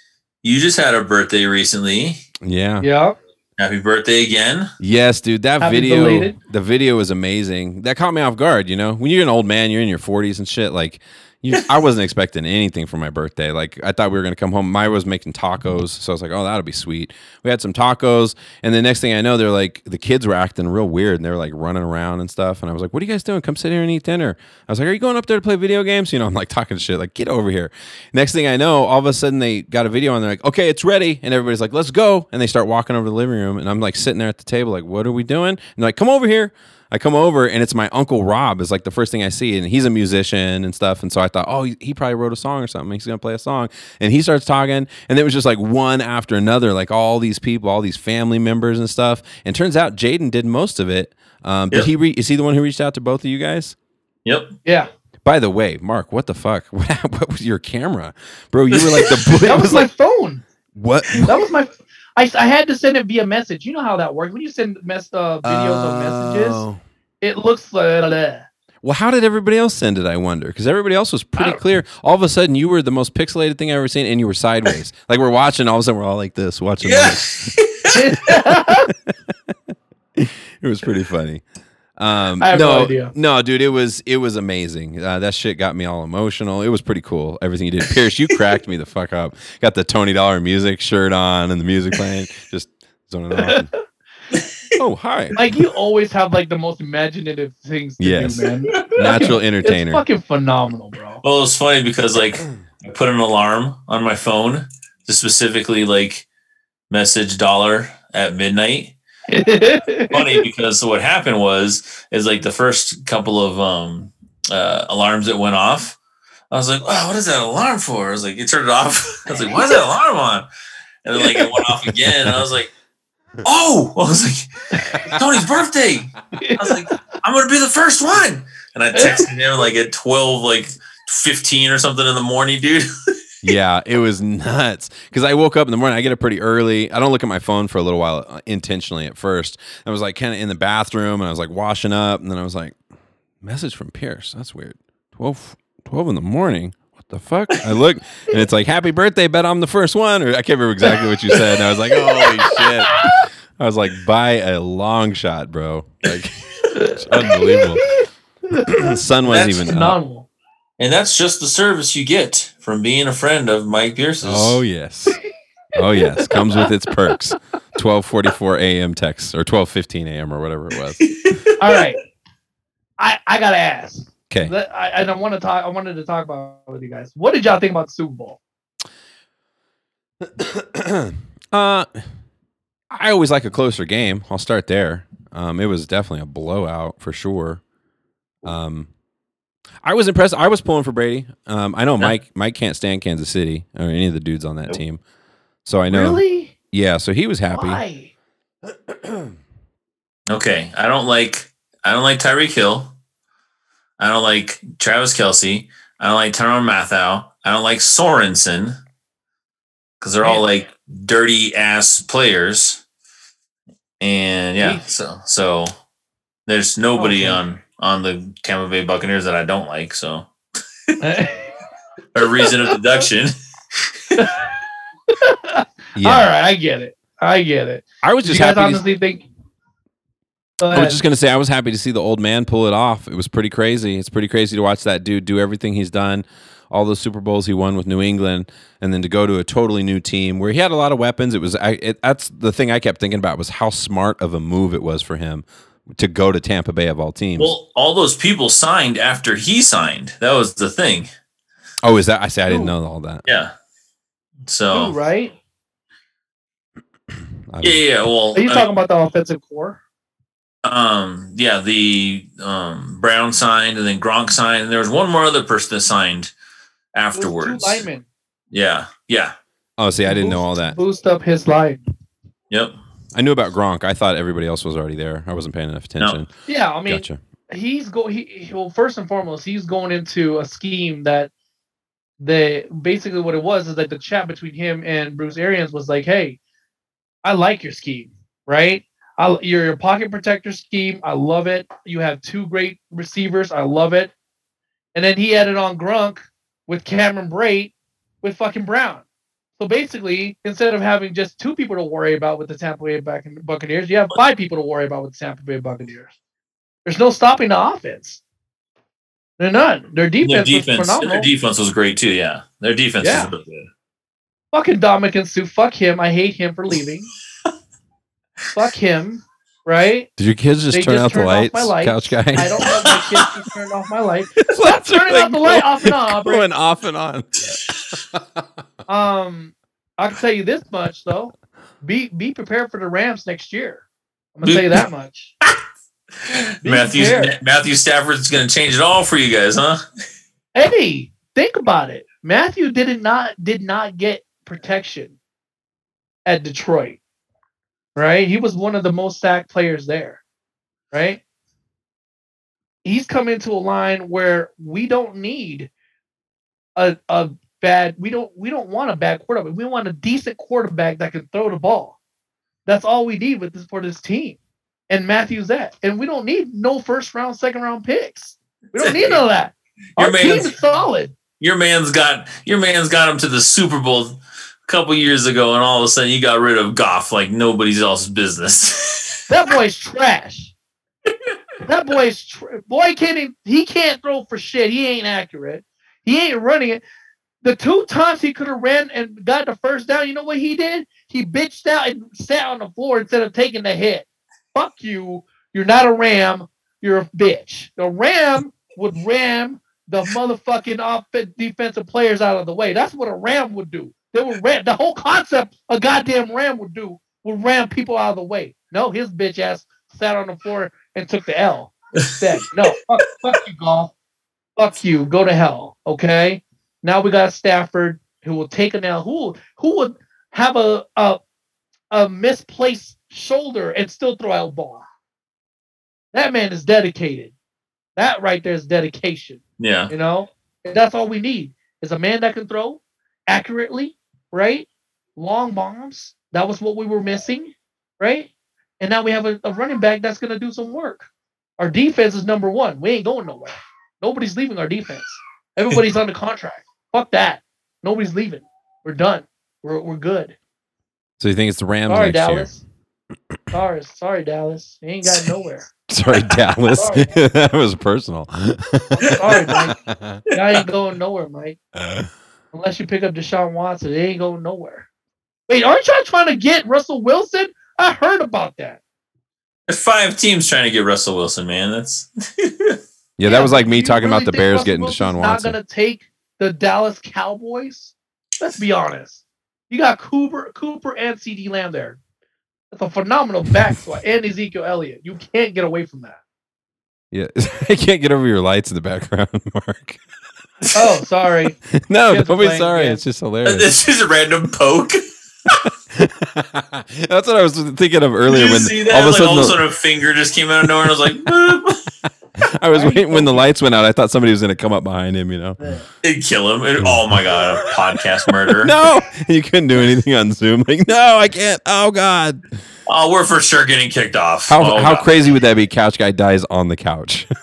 you just had a birthday recently. yeah. Yeah. Happy birthday again. Yes, dude, that Happy video, belated. the video was amazing. That caught me off guard. You know, when you're an old man, you're in your 40s and shit. Like, you, I wasn't expecting anything for my birthday. Like, I thought we were gonna come home. Maya was making tacos, so I was like, oh, that'll be sweet. We had some tacos, and the next thing I know, they're like, the kids were acting real weird, and they were like running around and stuff. And I was like, what are you guys doing? Come sit here and eat dinner. I was like, are you going up there to play video games? You know, I'm like talking shit, like, get over here. Next thing I know, all of a sudden they got a video on. They're like, okay, it's ready, and everybody's like, let's go. And they start walking over to the living room, and I'm like sitting there at the table, like, what are we doing? And like, come over here. I come over and it's my uncle Rob is like the first thing I see, and he's a musician and stuff. And so I thought, oh, he, he probably wrote a song or something. He's gonna play a song, and he starts talking, and it was just like one after another, like all these people, all these family members and stuff. And turns out Jaden did most of it. Um, did Yep. he? Re- is he the one who reached out to both of you guys? Yep. Yeah. By the way, Mark, what the fuck? What, what was your camera, bro? You were like the. That was was my like phone. what? That was my. I, I had to send it via message. You know how that works. When you send mess uh, videos of messages, Oh. it looks like. Well, how did everybody else send it? I wonder, because everybody else was pretty clear. All of a sudden, you were the most pixelated thing I have ever seen, and you were sideways. like we're watching, all of a sudden, we're all like this, watching. Yeah. it was pretty funny. Um, I have no no, idea. no, dude, it was it was amazing. Uh, that shit got me all emotional. It was pretty cool. Everything you did, Pierce, you cracked me the fuck up. Got the Tony Dollar music shirt on and the music playing, just zoning off. oh, hi, like you always have like the most imaginative things to Yes. do, man. natural It's entertainer. fucking phenomenal, bro. Well, it's funny because like I put an alarm on my phone to specifically like message dollar at midnight. Funny because what happened was is like the first couple of um uh, alarms that went off. I was like, "Wow, what is that alarm for?" I was like, "It turned it off." I was like, "Why is that alarm on?" And then like it went off again, I was like, "Oh!" I was like, "Tony's birthday." I was like, "I'm gonna be the first one," and I texted him like at twelve, like fifteen or something in the morning, dude. yeah, it was nuts. Because I woke up in the morning. I get up pretty early. I don't look at my phone for a little while uh, intentionally at first. I was like kind of in the bathroom and I was like washing up. And then I was like, message from Pierce. That's weird. 12, 12 in the morning. What the fuck? I look and it's like, happy birthday. Bet I'm the first one. Or I can't remember exactly what you said. And I was like, holy shit. I was like, by a long shot, bro. Like, it's unbelievable. the sun wasn't That's even up. Phenomenal. And that's just the service you get from being a friend of Mike Pierce's. Oh yes. Oh yes. Comes with its perks. Twelve forty four AM text or twelve fifteen AM or whatever it was. All right, I I gotta ask. Okay. I, and I want to talk. I wanted to talk about with you guys. What did y'all think about the Super Bowl? uh I always like a closer game. I'll start there. Um it was definitely a blowout for sure. Um I was impressed. I was pulling for Brady. Um I know Mike Mike can't stand Kansas City or any of the dudes on that Nope. team. So I know Really? Yeah, so he was happy. Why? Okay. I don't like I don't like Tyreek Hill. I don't like Travis Kelce. I don't like Tyrann Mathieu. I don't like Sorensen. Because they're all like dirty ass players. And yeah, so so there's nobody Okay. on on the Tampa Bay Buccaneers that I don't like, so a reason of deduction. Yeah. All right, I get it. I get it. I was just you guys happy. To, think? I was just gonna say I was happy to see the old man pull it off. It was pretty crazy. It's pretty crazy to watch that dude do everything he's done, all those Super Bowls he won with New England, and then to go to a totally new team where he had a lot of weapons. It was I, it, that's the thing I kept thinking about was how smart of a move it was for him to go to Tampa Bay of all teams. Well, all those people signed after he signed. That was the thing. oh, is that I say I didn't Ooh. know all that. Yeah. So Ooh, right? Yeah, yeah. Well, Are you I- talking about the offensive core? um, yeah, the um, Brown signed, and then Gronk signed, and there was one more other person that signed afterwards. Two linemen. Yeah, yeah, Oh, see, I didn't know all that. Boost up his line. yep. I knew about Gronk. I thought everybody else was already there. I wasn't paying enough attention. Yeah, I mean, gotcha. he's go. He, he- well, first and foremost, he's going into a scheme that the basically what it was is like the chat between him and Bruce Arians was like, "Hey, I like your scheme, right? I, your your pocket protector scheme, I love it. You have two great receivers, I love it." And then he added on Gronk with Cameron Brate with fucking Brown. So basically, instead of having just two people to worry about with the Tampa Bay Buc- Buccaneers, you have five people to worry about with the Tampa Bay Buccaneers. There's no stopping the offense. They're none. Their Their defense, defense, was phenomenal. their defense was great too. Yeah, their defense Yeah. is really good. Fucking Ndamukong Suh. Fuck him. I hate him for leaving. Fuck him. Right? Did your kids just They turn just out the turned off lights, my lights. couch guy? I don't know if my kids just turned off my light. Lights are, turning off the light off and on, bro. Going off and on. Um, I can tell you this much though. Be be prepared for the Rams next year. I'm gonna tell you that much. Matthew. Matthew Stafford's going to change it all for you guys, huh? Hey, think about it. Matthew did it not did not get protection at Detroit. Right? He was one of the most sacked players there. Right? He's come into a line where we don't need a a bad we don't we don't want a bad quarterback. We want a decent quarterback that can throw the ball. That's all we need with this for this team. And Matthew's that. And we don't need no first round, second round picks. We don't need none of that. Your Our team is solid. Your man's got your man's got him to the Super Bowl a couple years ago, and all of a sudden you got rid of Goff like nobody's else's business. That boy's trash. that boy's tr- boy can't he can't throw for shit. He ain't accurate. He ain't running it. The two times he could have ran and got the first down, you know what he did? He bitched out and sat on the floor instead of taking the hit. Fuck you. You're not a ram. You're a bitch. The ram would ram the motherfucking off defensive players out of the way. That's what a ram would do. They would ram the whole concept a goddamn ram would do would ram people out of the way. No, his bitch ass sat on the floor and took the L instead. No, fuck, fuck you, Goff. Fuck you. Go to hell. Okay. Now we got Stafford who will take an L. Who who would have a a, a misplaced shoulder and still throw out ball? That man is dedicated. That right there is dedication. yeah. You know, and that's all we need is a man that can throw accurately, right? Long bombs. That was what we were missing, right? And now we have a, a running back that's going to do some work. Our defense is number one. We ain't going nowhere. Nobody's leaving our defense. Everybody's under contract. Fuck that. Nobody's leaving. We're done. We're, we're good. So you think it's the Rams Sorry, next Dallas. Sorry, sorry, Dallas. You ain't got nowhere. Sorry, Dallas. Sorry. that was personal. Sorry, Mike. Y'all ain't going nowhere, Mike. Unless you pick up Deshaun Watson, it ain't going nowhere. Wait, aren't y'all trying to get Russell Wilson? I heard about that. There's five teams trying to get Russell Wilson, man. That's yeah, that was like me talking really about the think Bears Russell getting Wilson's Deshaun Not gonna take the Dallas Cowboys. Let's be honest. You got Cooper, Cooper, and CeeDee Lamb there. That's a phenomenal back squad and Ezekiel Elliott. You can't get away from that. Yeah, I can't get over your lights in the background, Mark. Oh, sorry. no, Kids are don't be sorry. again. It's just hilarious. this is a random poke. That's what I was thinking of earlier Did you when see that? all of a like sudden all of a sudden a finger just came out of nowhere and I was like, boop. I was Why are you waiting when the lights went out. I thought somebody was going to come up behind him. You know, It'd kill him. It- oh my god, a podcast murder. no, you couldn't do anything on Zoom. Like, no, I can't. Oh God, Oh, we're for sure getting kicked off. how oh, how God. crazy would that be? Couch guy dies on the couch.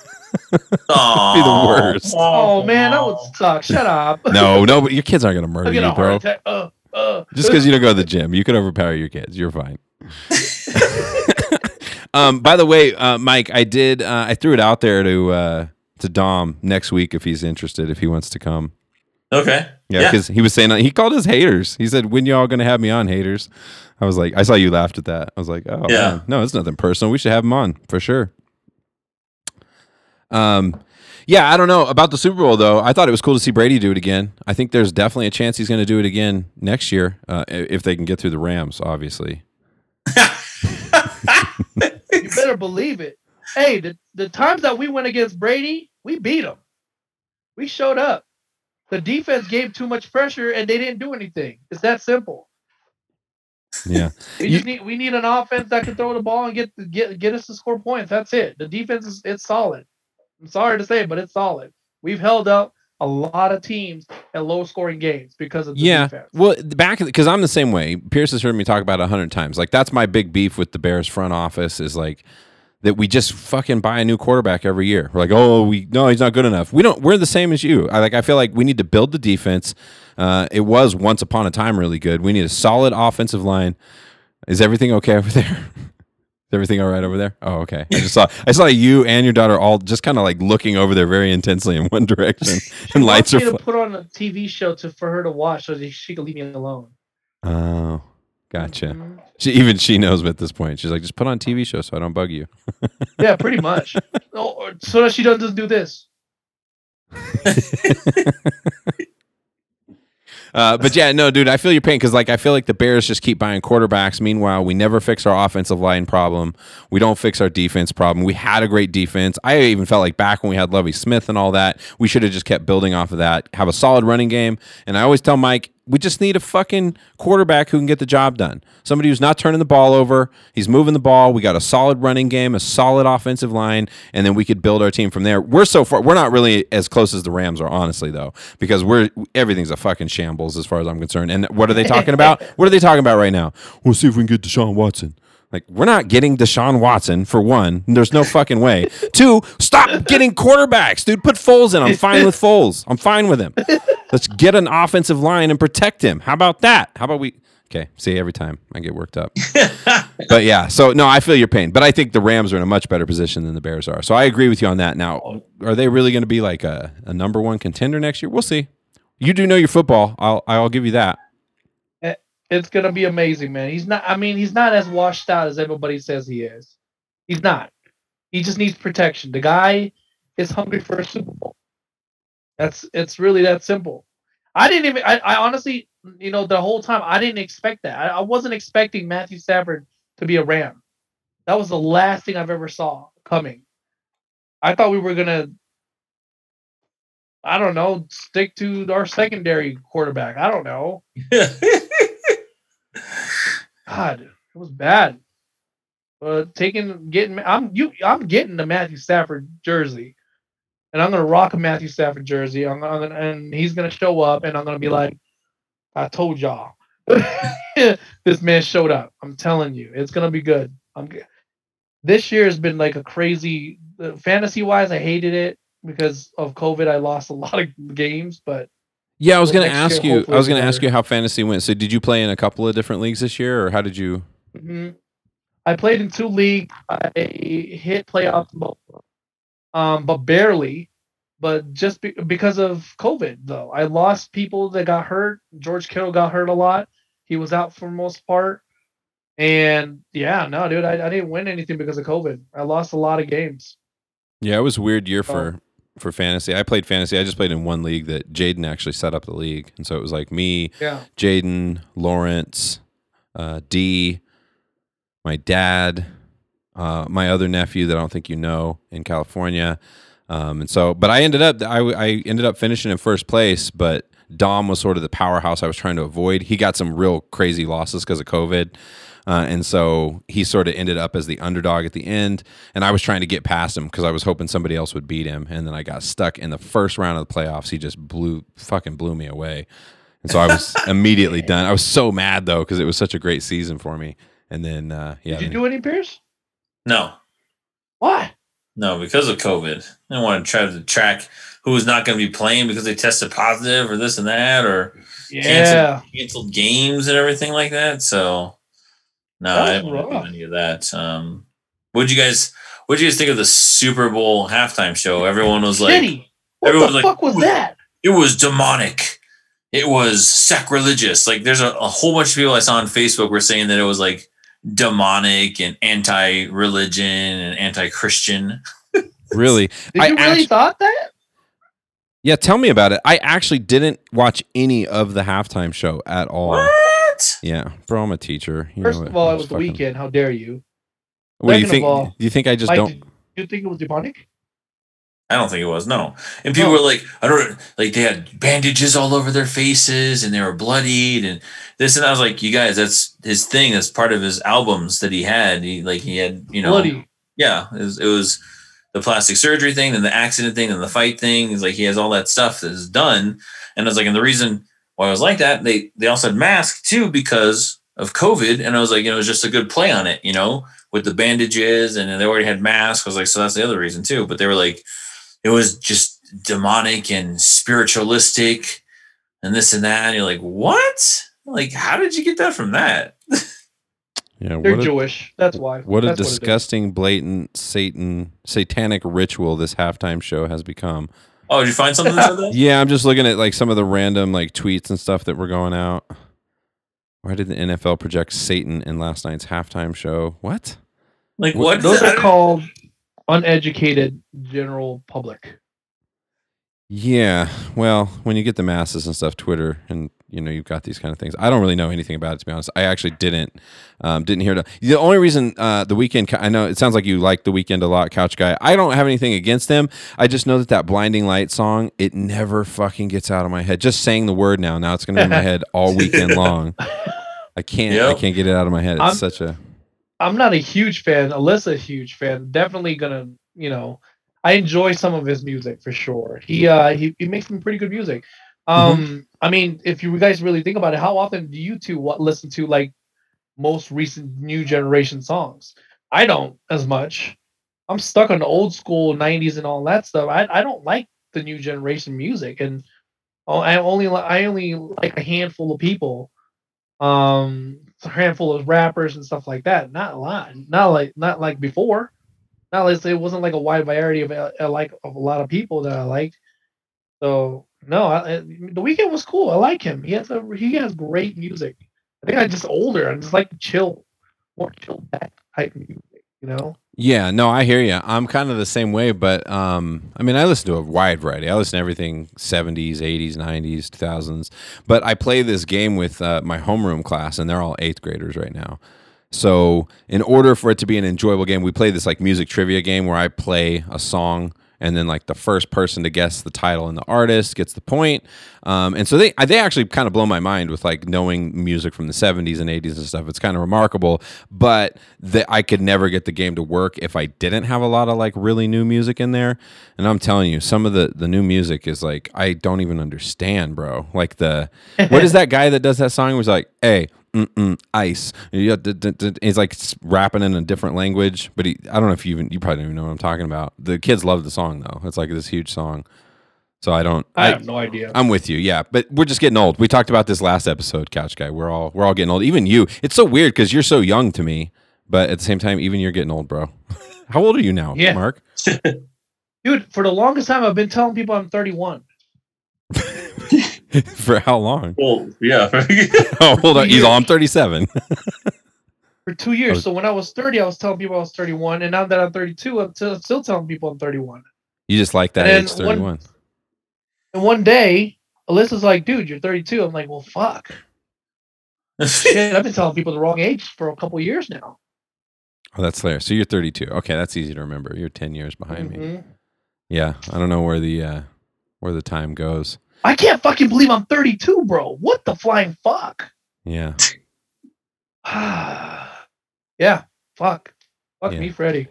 Aw. be the worst. Oh man, that would suck. Shut up. no, no, but your kids aren't going to murder you, bro. Uh, Uh, Just because you don't go to the gym, you can overpower your kids. You're fine. Um, by the way, uh, Mike, I did. Uh, I threw it out there to uh, to Dom next week if he's interested, if he wants to come. Okay. Yeah, Yeah. because he was saying he called us haters. He said, "When y'all gonna have me on, haters?" I was like, I saw you laughed at that. I was like, oh Yeah. man. no, it's nothing personal. We should have him on for sure. Um, yeah, I don't know about the Super Bowl though. I thought it was cool to see Brady do it again. I think there's definitely a chance he's going to do it again next year uh, if they can get through the Rams. Obviously, better believe it. Hey, the, the times that we went against Brady, we beat him. We showed up. The defense gave too much pressure and they didn't do anything. It's that simple. yeah. We You- just need we need an offense that can throw the ball and get get get us to score points. That's it. The defense is it's solid. I'm sorry to say, but it's solid. We've held up a lot of teams at low scoring games because of the Yeah. defense. Well, back because I'm the same way. Pierce has heard me talk about it a hundred times. Like that's my big beef with the Bears front office is like that we just fucking buy a new quarterback every year. We're like, oh, we no, he's not good enough. We don't. We're the same as you. I like. I feel like we need to build the defense. Uh, it was once upon a time really good. We need a solid offensive line. Is everything okay over there? Everything all right over there? Oh, okay. I just saw I saw you and your daughter all just kind of like looking over there very intensely in one direction, and lights are. Fl- put on a TV show to for her to watch so she can leave me alone. oh, gotcha. Mhm. She even she knows at this point. She's like, just put on TV show so I don't bug you. Yeah, pretty much. oh, so that she doesn't do this. Uh, but yeah, no, dude, I feel your pain because like I feel like the Bears just keep buying quarterbacks. Meanwhile, we never fix our offensive line problem. We don't fix our defense problem. We had a great defense. I even felt like back when we had Lovie Smith and all that, we should have just kept building off of that. Have a solid running game. And I always tell Mike, we just need a fucking quarterback who can get the job done. Somebody who's not turning the ball over. He's moving the ball. We got a solid running game, a solid offensive line, and then we could build our team from there. We're so far. We're not really as close as the Rams are, honestly, though, because we're everything's a fucking shambles as far as I'm concerned. And what are they talking about? what are they talking about right now? We'll see if we can get Deshaun Watson. Like we're not getting Deshaun Watson for one. There's no fucking way. Two, stop getting quarterbacks, dude. Put Foles in. I'm fine with Foles. I'm fine with him. Let's get an offensive line and protect him. How about that? How about we? Okay, see every time I get worked up. but yeah, so no, I feel your pain. But I think the Rams are in a much better position than the Bears are. So I agree with you on that. Now, are they really going to be like a, a number one contender next year? We'll see. You do know your football. I'll I'll give you that. It's gonna be amazing, man. He's not. I mean, he's not as washed out as everybody says he is. He's not. He just needs protection. The guy is hungry for a Super Bowl. That's it's really that simple. I didn't even. I, I honestly, you know, the whole time I didn't expect that. I, I wasn't expecting Matthew Stafford to be a Ram. That was the last thing I've ever saw coming. I thought we were gonna. I don't know. Stick to our secondary quarterback. I don't know. God, it was bad. But taking getting I'm you I'm getting the Matthew Stafford jersey, and I'm gonna rock a Matthew Stafford jersey. I'm, I'm gonna and he's gonna show up, and I'm gonna be like, I told y'all, this man showed up. I'm telling you, it's gonna be good. I'm this year has been like a crazy uh, fantasy wise. I hated it because of COVID. I lost a lot of games, but Yeah, I was going to ask year, you. I was going to ask you how fantasy went. So, did you play in a couple of different leagues this year, or how did you? Mhm. I played in two leagues. I hit playoffs, both, um, but barely. But just be- because of COVID, though, I lost people that got hurt. George Kittle got hurt a lot. He was out for most part. And yeah, no, dude, I, I didn't win anything because of COVID. I lost a lot of games. Yeah, it was a weird year for for fantasy. I played fantasy. I just played in one league that Jaden actually set up the league, and so it was like me, Yeah. Jaden, Lawrence, uh, D, my dad, uh, my other nephew that I don't think you know in California, um, and so. But I ended up I, I ended up finishing in first place, but Dom was sort of the powerhouse I was trying to avoid. He got some real crazy losses because of COVID. Uh, and so he sort of ended up as the underdog at the end. And I was trying to get past him because I was hoping somebody else would beat him. And then I got stuck in the first round of the playoffs. He just blew, fucking blew me away. And so I was immediately done. I was so mad though because it was such a great season for me. And then, uh, yeah, Did you do any, Pierce? no. Why? no, because of COVID. I don't want to try to track who was not going to be playing because they tested positive or this and that or Yeah. canceled, canceled games and everything like that. So no, I was didn't want rough. do any of that. Um, what'd you guys? What'd you guys think of the Super Bowl halftime show? Everyone was like, Shitty. What everyone the was like, fuck was that? it was demonic. It was sacrilegious. Like there's a, a whole bunch of people I saw on Facebook were saying that it was like demonic and anti-religion and anti-Christian. Really? Did I you really actu- thought that? Yeah, tell me about it. I actually didn't watch any of the halftime show at all. What? Yeah, bro, I'm a teacher. You First know, of all, it was just the fucking- Weeknd. How dare you? What do you Second of think? all, do you think I just Mike, don't? did you think it was demonic? I don't think it was. No. And people No. were like, I don't like they had bandages all over their faces and they were bloodied and this and I was like, you guys, that's his thing. That's part of his albums that he had. He like he had, you know, Bloody. yeah, it was, it was the plastic surgery thing, then the accident thing, and the fight thing. It's like he has all that stuff that is done. And I was like, and the reason why I was like that, they they also had mask too because of COVID. And I was like, you know, it was just a good play on it, you know, with the bandages and they already had masks. I was like, so that's the other reason too. But they were like, it was just demonic and spiritualistic and this and that. And you're like, what? Like, how did you get that from that? Yeah, They're what a, Jewish. That's why. what a That's it is. disgusting, blatant Satan, satanic ritual this halftime show has become. Oh, did you find something that said that? Yeah, I'm just looking at like some of the random like tweets and stuff that were going out. Why did the NFL project Satan in last night's halftime show? What? Like, What- what? Those are called uneducated general public. Yeah, well, when you get the masses and stuff, Twitter, and you know you've got these kind of things. I don't really know anything about it to be honest. I actually didn't um, didn't hear it. The only reason uh, the Weeknd, I know it sounds like you like the Weeknd a lot, Couch Guy. I don't have anything against them. I just know that that Blinding Light song, it never fucking gets out of my head. Just saying the word now, now it's gonna be in my head all weekend long. I can't, I can't get it out of my head. It's I'm- such a I'm not a huge fan. Alyssa, huge fan. Definitely gonna, you know, I enjoy some of his music for sure. He uh he, he makes some pretty good music. Um, I mean, if you guys really think about it, how often do you two what listen to like most recent new generation songs? I don't as much. I'm stuck on the old school '90s and all that stuff. I I don't like the new generation music, and oh, I only I only like a handful of people um a handful of rappers and stuff like that not a lot not like not like before not like it wasn't like a wide variety of uh, like of a lot of people that i liked so no I, I- the Weeknd was cool i like him he has a he has great music i think i'm just older i just like chill more chill back type music you know Yeah, no, I hear you. I'm kind of the same way, but um, I mean, I listen to a wide variety. I listen to everything 70s, 80s, 90s, 2000s. But I play this game with uh, my homeroom class, and they're all eighth graders right now. So, in order for it to be an enjoyable game, we play this like music trivia game where I play a song, and then like the first person to guess the title and the artist gets the point. Um, and so they they actually kind of blow my mind with like knowing music from the 70s and 80s and stuff. It's kind of remarkable, but that I could never get the game to work if I didn't have a lot of like really new music in there. And I'm telling you, some of the the new music is like I don't even understand, bro. Like the what is that guy that does that song? Was like, hey. Mm-mm, ice. Yeah, d- d- d- He's like rapping in a different language, but he, I don't know if you even you probably don't even know what I'm talking about. The kids love the song though. It's like this huge song. So I don't. i, have no idea I'm with you, yeah. But we're just getting old. We talked about this last episode, Couch Guy. We're all we're all getting old. Even you. It's so weird because you're so young to me, but at the same time, even you're getting old, bro. How old are you now, Yeah. Mark? dude for the longest time i've been telling people i'm 31 For how long? Well, yeah. Oh, hold on. He's all. I'm 37. for two years Oh. so when i was 30 i was telling people i was 31 and now that i'm 32 i'm still, still telling people i'm 31 You just like that And age, then one- 31. And one day, Alyssa's like, dude, you're 32. I'm like, well, fuck. Shit, I've been telling people the wrong age for a couple years now. Oh, that's fair. So you're 32. Okay, that's easy to remember. You're 10 years behind me. Mhm. Yeah, I don't know where the uh, where the time goes. I can't fucking believe I'm 32, bro. What the flying fuck? Yeah. yeah, fuck. Fuck Yeah. me, Freddy.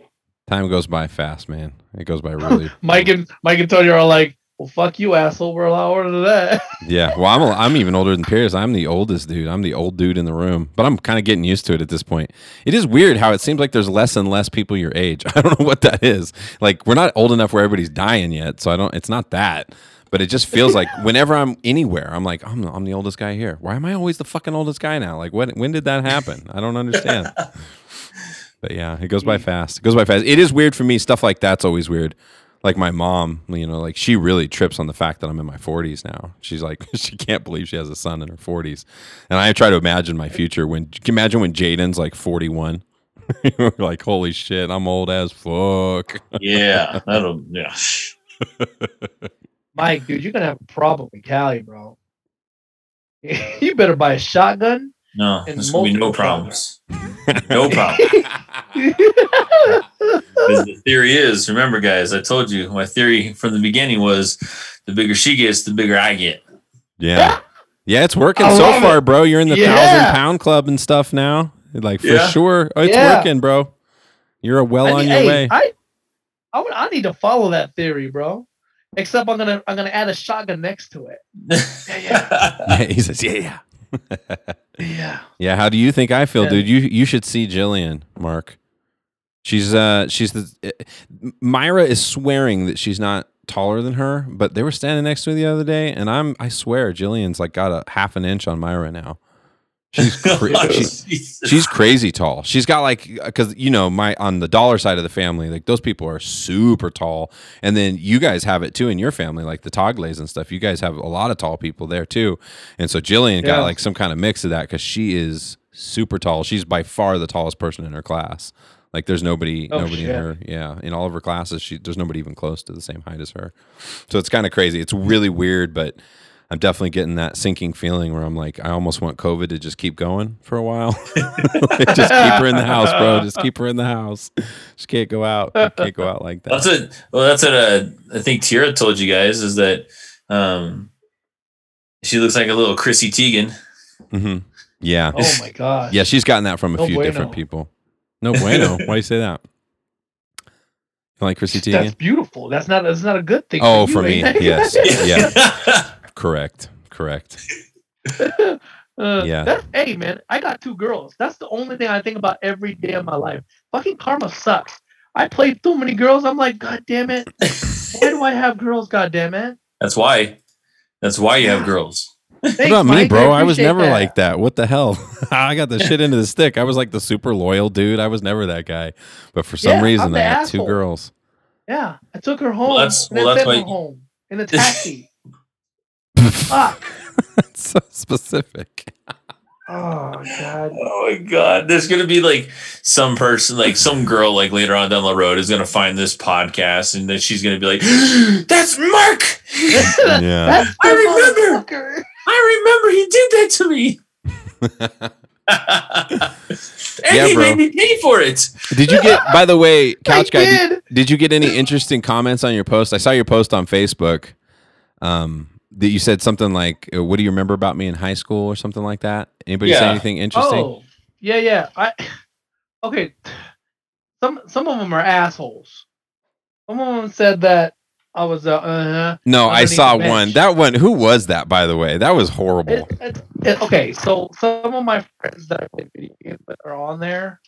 Time goes by fast, man. It goes by really. Mike and Mike and Tony are like, well, fuck you, asshole. We're a lot older than that. Yeah, well, I'm a, I'm even older than Pierce. I'm the oldest dude. I'm the old dude in the room, but I'm kind of getting used to it at this point. It is weird how it seems like there's less and less people your age. I don't know what that is. Like we're not old enough where everybody's dying yet, so I don't. It's not that, but it just feels like whenever I'm anywhere, I'm like I'm I'm the oldest guy here. Why am I always the fucking oldest guy now? Like when when did that happen? I don't understand. but yeah, it goes by fast. It goes by fast. It is weird for me. Stuff like that's always weird like my mom, you know, like she really trips on the fact that I'm in my 40s now. She's like, she can't believe she has a son in her 40s. And I try to imagine my future when, imagine when Jaden's like 41? like, holy shit, I'm old as fuck. Yeah, that'll, yeah. Mike, dude, you're gonna have a problem with Cali, bro. you better buy a shotgun. No, And there's gonna be no problems. No problem. The theory is, remember, guys, I told you my theory from the beginning was the bigger she gets, the bigger I get. yeah. Yeah, it's working I so love far, it. bro. You're in the Yeah. thousand pound club and stuff now. Like, for Yeah. sure. Oh, it's Yeah. working, bro. You're well I on need- your hey, way. I, I, I need to follow that theory, bro. Except I'm gonna I'm gonna add a shotgun next to it. yeah, he says, yeah, yeah. Yeah. Yeah, how do you think I feel, Yeah. dude? You you should see Jillian, Mark. She's uh she's the uh, Myra is swearing that she's not taller than her, but they were standing next to me the other day, and I'm I swear Jillian's like got a half an inch on Myra now. She's cra- oh, she, Jesus. she's crazy tall. She's got like because you know my on the dollar side of the family, like those people are super tall, and then you guys have it too in your family, like the Toglays and stuff. You guys have a lot of tall people there too, and so Jillian got like some kind of mix of that because she is super tall. She's by far the tallest person in her class. Like there's nobody, Oh, nobody in her, yeah, in all of her classes. She there's nobody even close to the same height as her. So it's kind of crazy. It's really weird, but I'm definitely getting that sinking feeling where I'm like, I almost want COVID to just keep going for a while. just keep her in the house, bro. Just keep her in the house. She can't go out. You can't go out like That's that. what. Well, that's what uh, I think Tira told you guys is that um, she looks like a little Chrissy Teigen. hmm Yeah. Oh my god. Yeah, she's gotten that from a No few bueno. different people. No bueno. Why do you say that? You like Chrissy Teigen? That's beautiful. That's not that's not a good thing. Oh, you, for me, ain't it? yes. Yeah. Correct. Correct. Uh, Yeah. that- hey man, I got two girls. That's the only thing I think about every day of my life. Fucking karma sucks. I played too many girls. I'm like, God damn it. Why do I have girls? God damn it. That's why. That's why you have girls. Thanks, What about me, Mike. bro? I was never that. like that. What the hell? I got the shit into the stick. I was like the super loyal dude. I was never that guy. But for some Yeah, reason, I'm I the got asshole. two girls. Yeah, I took her home. that's- and then well, that's sent her why- home in a taxi. Fuck. That's so specific. Oh god. Oh my god, there's gonna be like some person, like some girl, like later on down the road, is gonna find this podcast, and then she's gonna be like, "That's Mark. Yeah. That's the I remember. I remember he did that to me." and Yeah, he bro. made me pay for it. Did you get, by the way, I Couch Guy, did, did. did you get any interesting comments on your post? I saw your post on Facebook um, that you said something like, uh, What do you remember about me in high school or something like that? Anybody say anything interesting? Oh, yeah, yeah. I okay. Some some of them are assholes. Some of them said that I was uh, uh no, I saw one. That one, who was that, by the way? That was horrible. it, it, it- okay. So some of my friends that I play video games with are on there,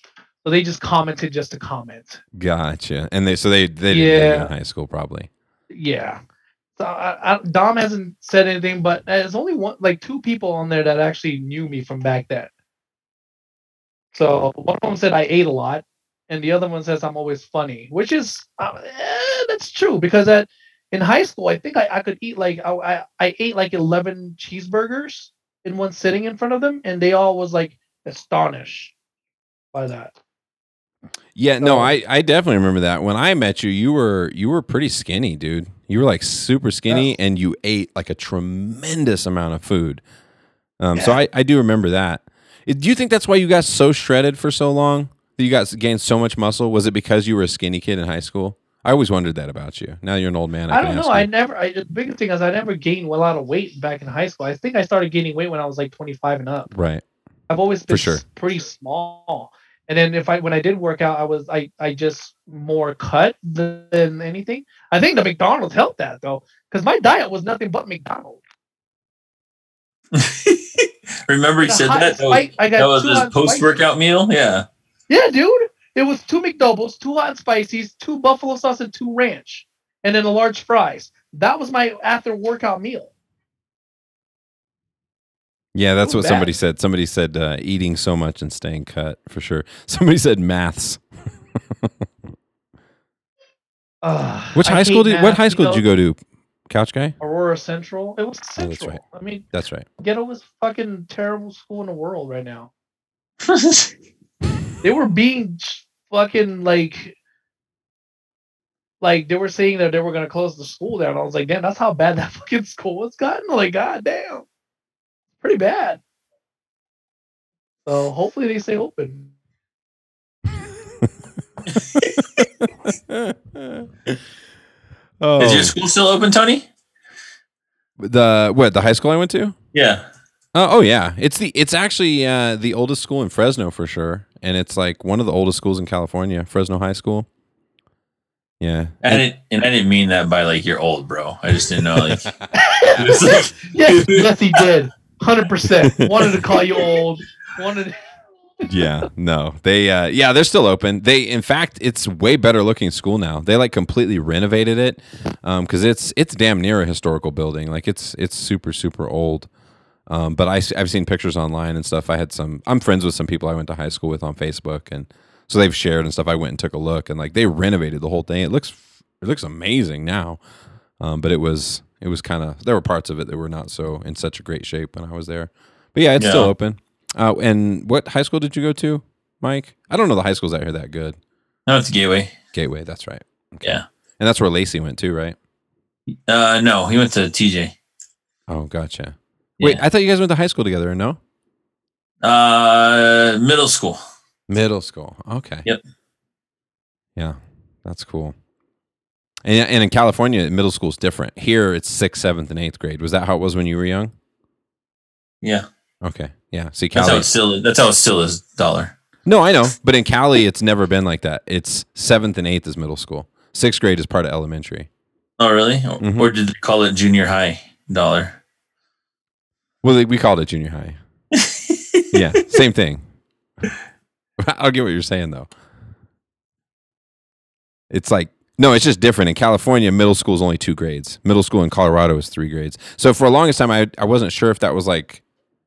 so they just commented just to comment. Gotcha. And they, so they, they didn't Yeah. in high school, probably. Yeah. So I, I, Dom hasn't said anything, but there's only one, like two people on there that actually knew me from back then. So one of them said I ate a lot, and the other one says I'm always funny, which is uh, eh, that's true because at in high school I think I, I could eat like I, I I ate like eleven cheeseburgers in one sitting in front of them, and they all was like astonished by that. Yeah, no, I, I definitely remember that. When I met you, you were you were pretty skinny, dude. You were like super skinny and you ate like a tremendous amount of food. Um, so I, I do remember that. Do you think that's why you got so shredded for so long? That you got gained so much muscle? Was it because you were a skinny kid in high school? I always wondered that about you. Now you're an old man. I, I don't know. I never. I, the biggest thing is I never gained a lot of weight back in high school. I think I started gaining weight when I was like 25 and up. right. I've always been sure. pretty small, And then if I when I did work out, I was I I just more cut than anything. I think the McDonald's helped that though, because my diet was nothing but McDonald's. Remember he said that? That was, I got that was his post workout meal? Yeah. Yeah, dude. It was two McDoubles, two hot and spices, two buffalo sauce, and two ranch, and then a large fries. That was my after workout meal. Yeah, that's Ooh, what bad. somebody said. Somebody said uh, eating so much and staying cut for sure. Somebody said maths. Ugh, Which I high school did? What high school did you go to? Couch guy. Aurora Central. It was Oh, Central. that's right. I mean, That's right. ghetto was fucking terrible school in the world right now. They were being fucking like, like they were saying that they were gonna close the school down. I was like, damn, that's how bad that fucking school has gotten. Like, god damn, pretty bad. So hopefully they stay open. oh, Is your school still open, Tony? the what? The high school I went to? Yeah. Oh, oh yeah. It's the it's actually uh, the oldest school in Fresno for sure, and it's like one of the oldest schools in California, Fresno High School. Yeah. I didn't, and I didn't mean that by like you're old, bro. I just didn't know like yes, yes, he did. Hundred percent. Wanted to call you old. Wanted. yeah, no. They uh yeah, they're still open. They in fact, it's way better looking school now. They like completely renovated it um cuz it's it's damn near a historical building. Like it's it's super super old. Um but I I've seen pictures online and stuff. I had some I'm friends with some people I went to high school with on Facebook and so they've shared and stuff. I went and took a look and like they renovated the whole thing. It looks it looks amazing now. Um but it was it was kind of there were parts of it that were not so in such a great shape when I was there. But yeah, it's still open. Uh, and what high school did you go to, Mike? I don't know the high schools out here that good. no, it's Gateway. Gateway, that's right. Okay. Yeah. And that's where Lacey went too, right? Uh, no, he went to TJ. Oh, gotcha. Wait, I thought you guys went to high school together, no? Uh, middle school. Middle school. Okay. Yep. Yeah, that's cool. And, and in California, middle school is different. Here, it's sixth, seventh, and eighth grade. Was that how it was when you were young? Yeah, Okay. Yeah. See, that's how it still. That's how it still is. Dollar. No, I know. But in Cali, it's never been like that. It's seventh and eighth is middle school. Sixth grade is part of elementary. Oh, really? Or- Mhm. Or did they call it junior high dollar? Well, we called it junior high. yeah, same thing. I'll get what you're saying though. It's like no, it's just different. In California, middle school is only two grades. Middle school in Colorado is three grades. So for the longest time, I I wasn't sure if that was like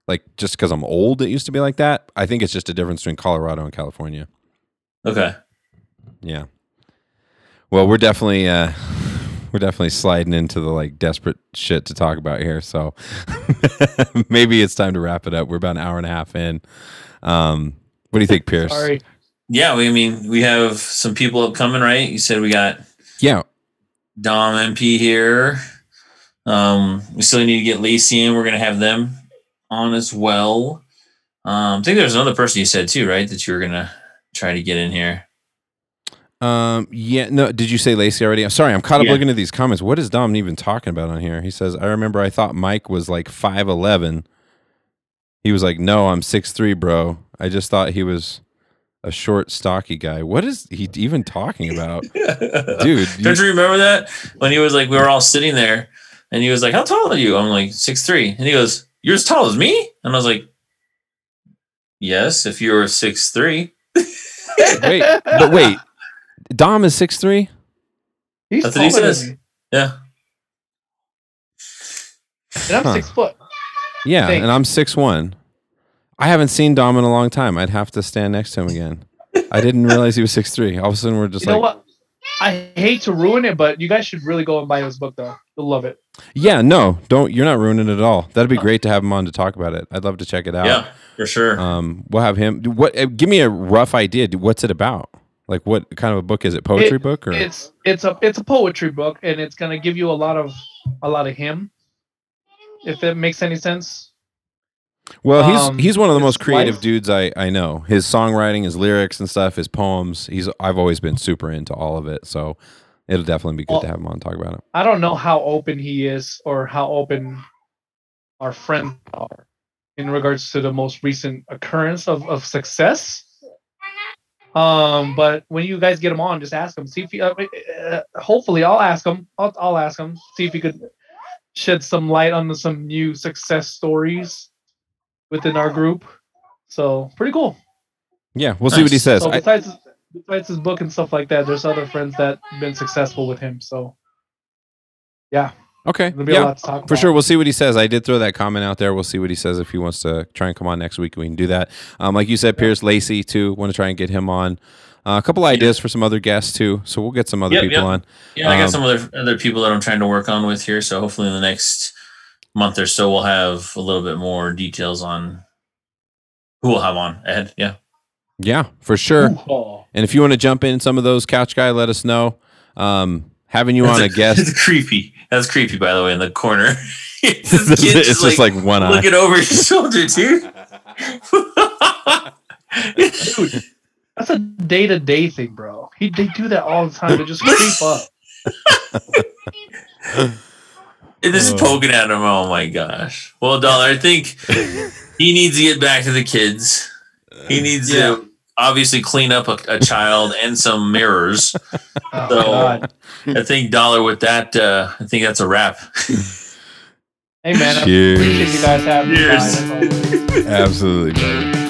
like just because I'm old, it used to be like that. I think it's just a difference between Colorado and California. Okay. Yeah. Well, we're definitely uh we're definitely sliding into the like desperate shit to talk about here. So maybe it's time to wrap it up. We're about an hour and a half in. Um what do you think, Pierce? Sorry. Yeah, we, I mean, we have some people upcoming, right? You said we got Yeah. Dom MP here. Um, we still need to get Lacey in. We're gonna have them on as well. Um, I think there's another person you said too, right? That you were gonna try to get in here. Um yeah, no, did you say Lacey already? I'm sorry, I'm caught up Yeah. looking at these comments. What is Dom even talking about on here? He says, I remember I thought Mike was like five eleven. He was like, No, I'm six three, bro. I just thought he was a short, stocky guy. What is he even talking about? Dude, you- Don't you remember that when he was like, we were all sitting there, and he was like, "How tall are you?" I'm like six three, and he goes, "You're as tall as me," and I was like, "Yes, if you were six three. wait, but wait. Dom is six three? He's That's what he taller than says. me, Yeah, and I'm Huh. six foot. Yeah, Thanks. and I'm six one. I haven't seen Dom in a long time. I'd have to stand next to him again. I didn't realize he was six three. All of a sudden, we're just You know like, what? I hate to ruin it, but you guys should really go and buy his book though. You'll love it. yeah, no, don't. You're not ruining it at all. That'd be great to have him on to talk about it. I'd love to check it out. yeah, for sure. Um, we'll have him. What? uh, Give me a rough idea. What's it about? Like, what kind of a book is it? Poetry It- book or? It's it's a it's a poetry book, and it's gonna give you a lot of a lot of him. If that makes any sense. Well, he's Um, he's one of the most creative life- dudes I, I know. His songwriting, his lyrics and stuff, his poems. He's I've always been super into all of it. So it'll definitely be good Well- to have him on and talk about it. I don't know how open he is or how open our friends are in regards to the most recent occurrence of, of success. Um, but when you guys get him on, just ask him. See if he. Uh, uh, hopefully, I'll ask him. I'll, I'll ask him. See if he could shed some light on some new success stories within our group. So pretty cool. Yeah, we'll see what he says. So I- besides besides his book and stuff like that, there's other friends that have been successful with him. So yeah, okay, there'll be a yeah, lot to talk for about. sure. We'll see what he says. I did throw that comment out there. We'll see what he says if he wants to try and come on next week. We can do that. Um, like you said, Pierce Lacey too. Want to try and get him on. Uh, a couple ideas for some other guests too. So we'll get some other Yep, people yep. on. Yeah, I Um, got some other other people that I'm trying to work on with here. So hopefully in the next month or so we'll have a little bit more details on who we'll have on ahead. Yeah. Yeah, for sure. And if you want to jump in some of those couch guy, let us know. Um, having you That's on a guest, It's creepy. That's creepy, by the way, in the corner. it's it's, this just like, one eye. looking over his shoulder too. dude, that's a day to day thing, bro. He they do that all the time. They just creep up. It is Oh. poking at him. Oh my gosh. Well, Dollar, I think he needs to get back to the kids. He needs Yeah. to obviously clean up a, a child and some mirrors. Oh, So- God. I think Dollar with that. Uh, I think that's a wrap. Hey man, I Cheers. appreciate you guys having me. Cheers. Absolutely, baby.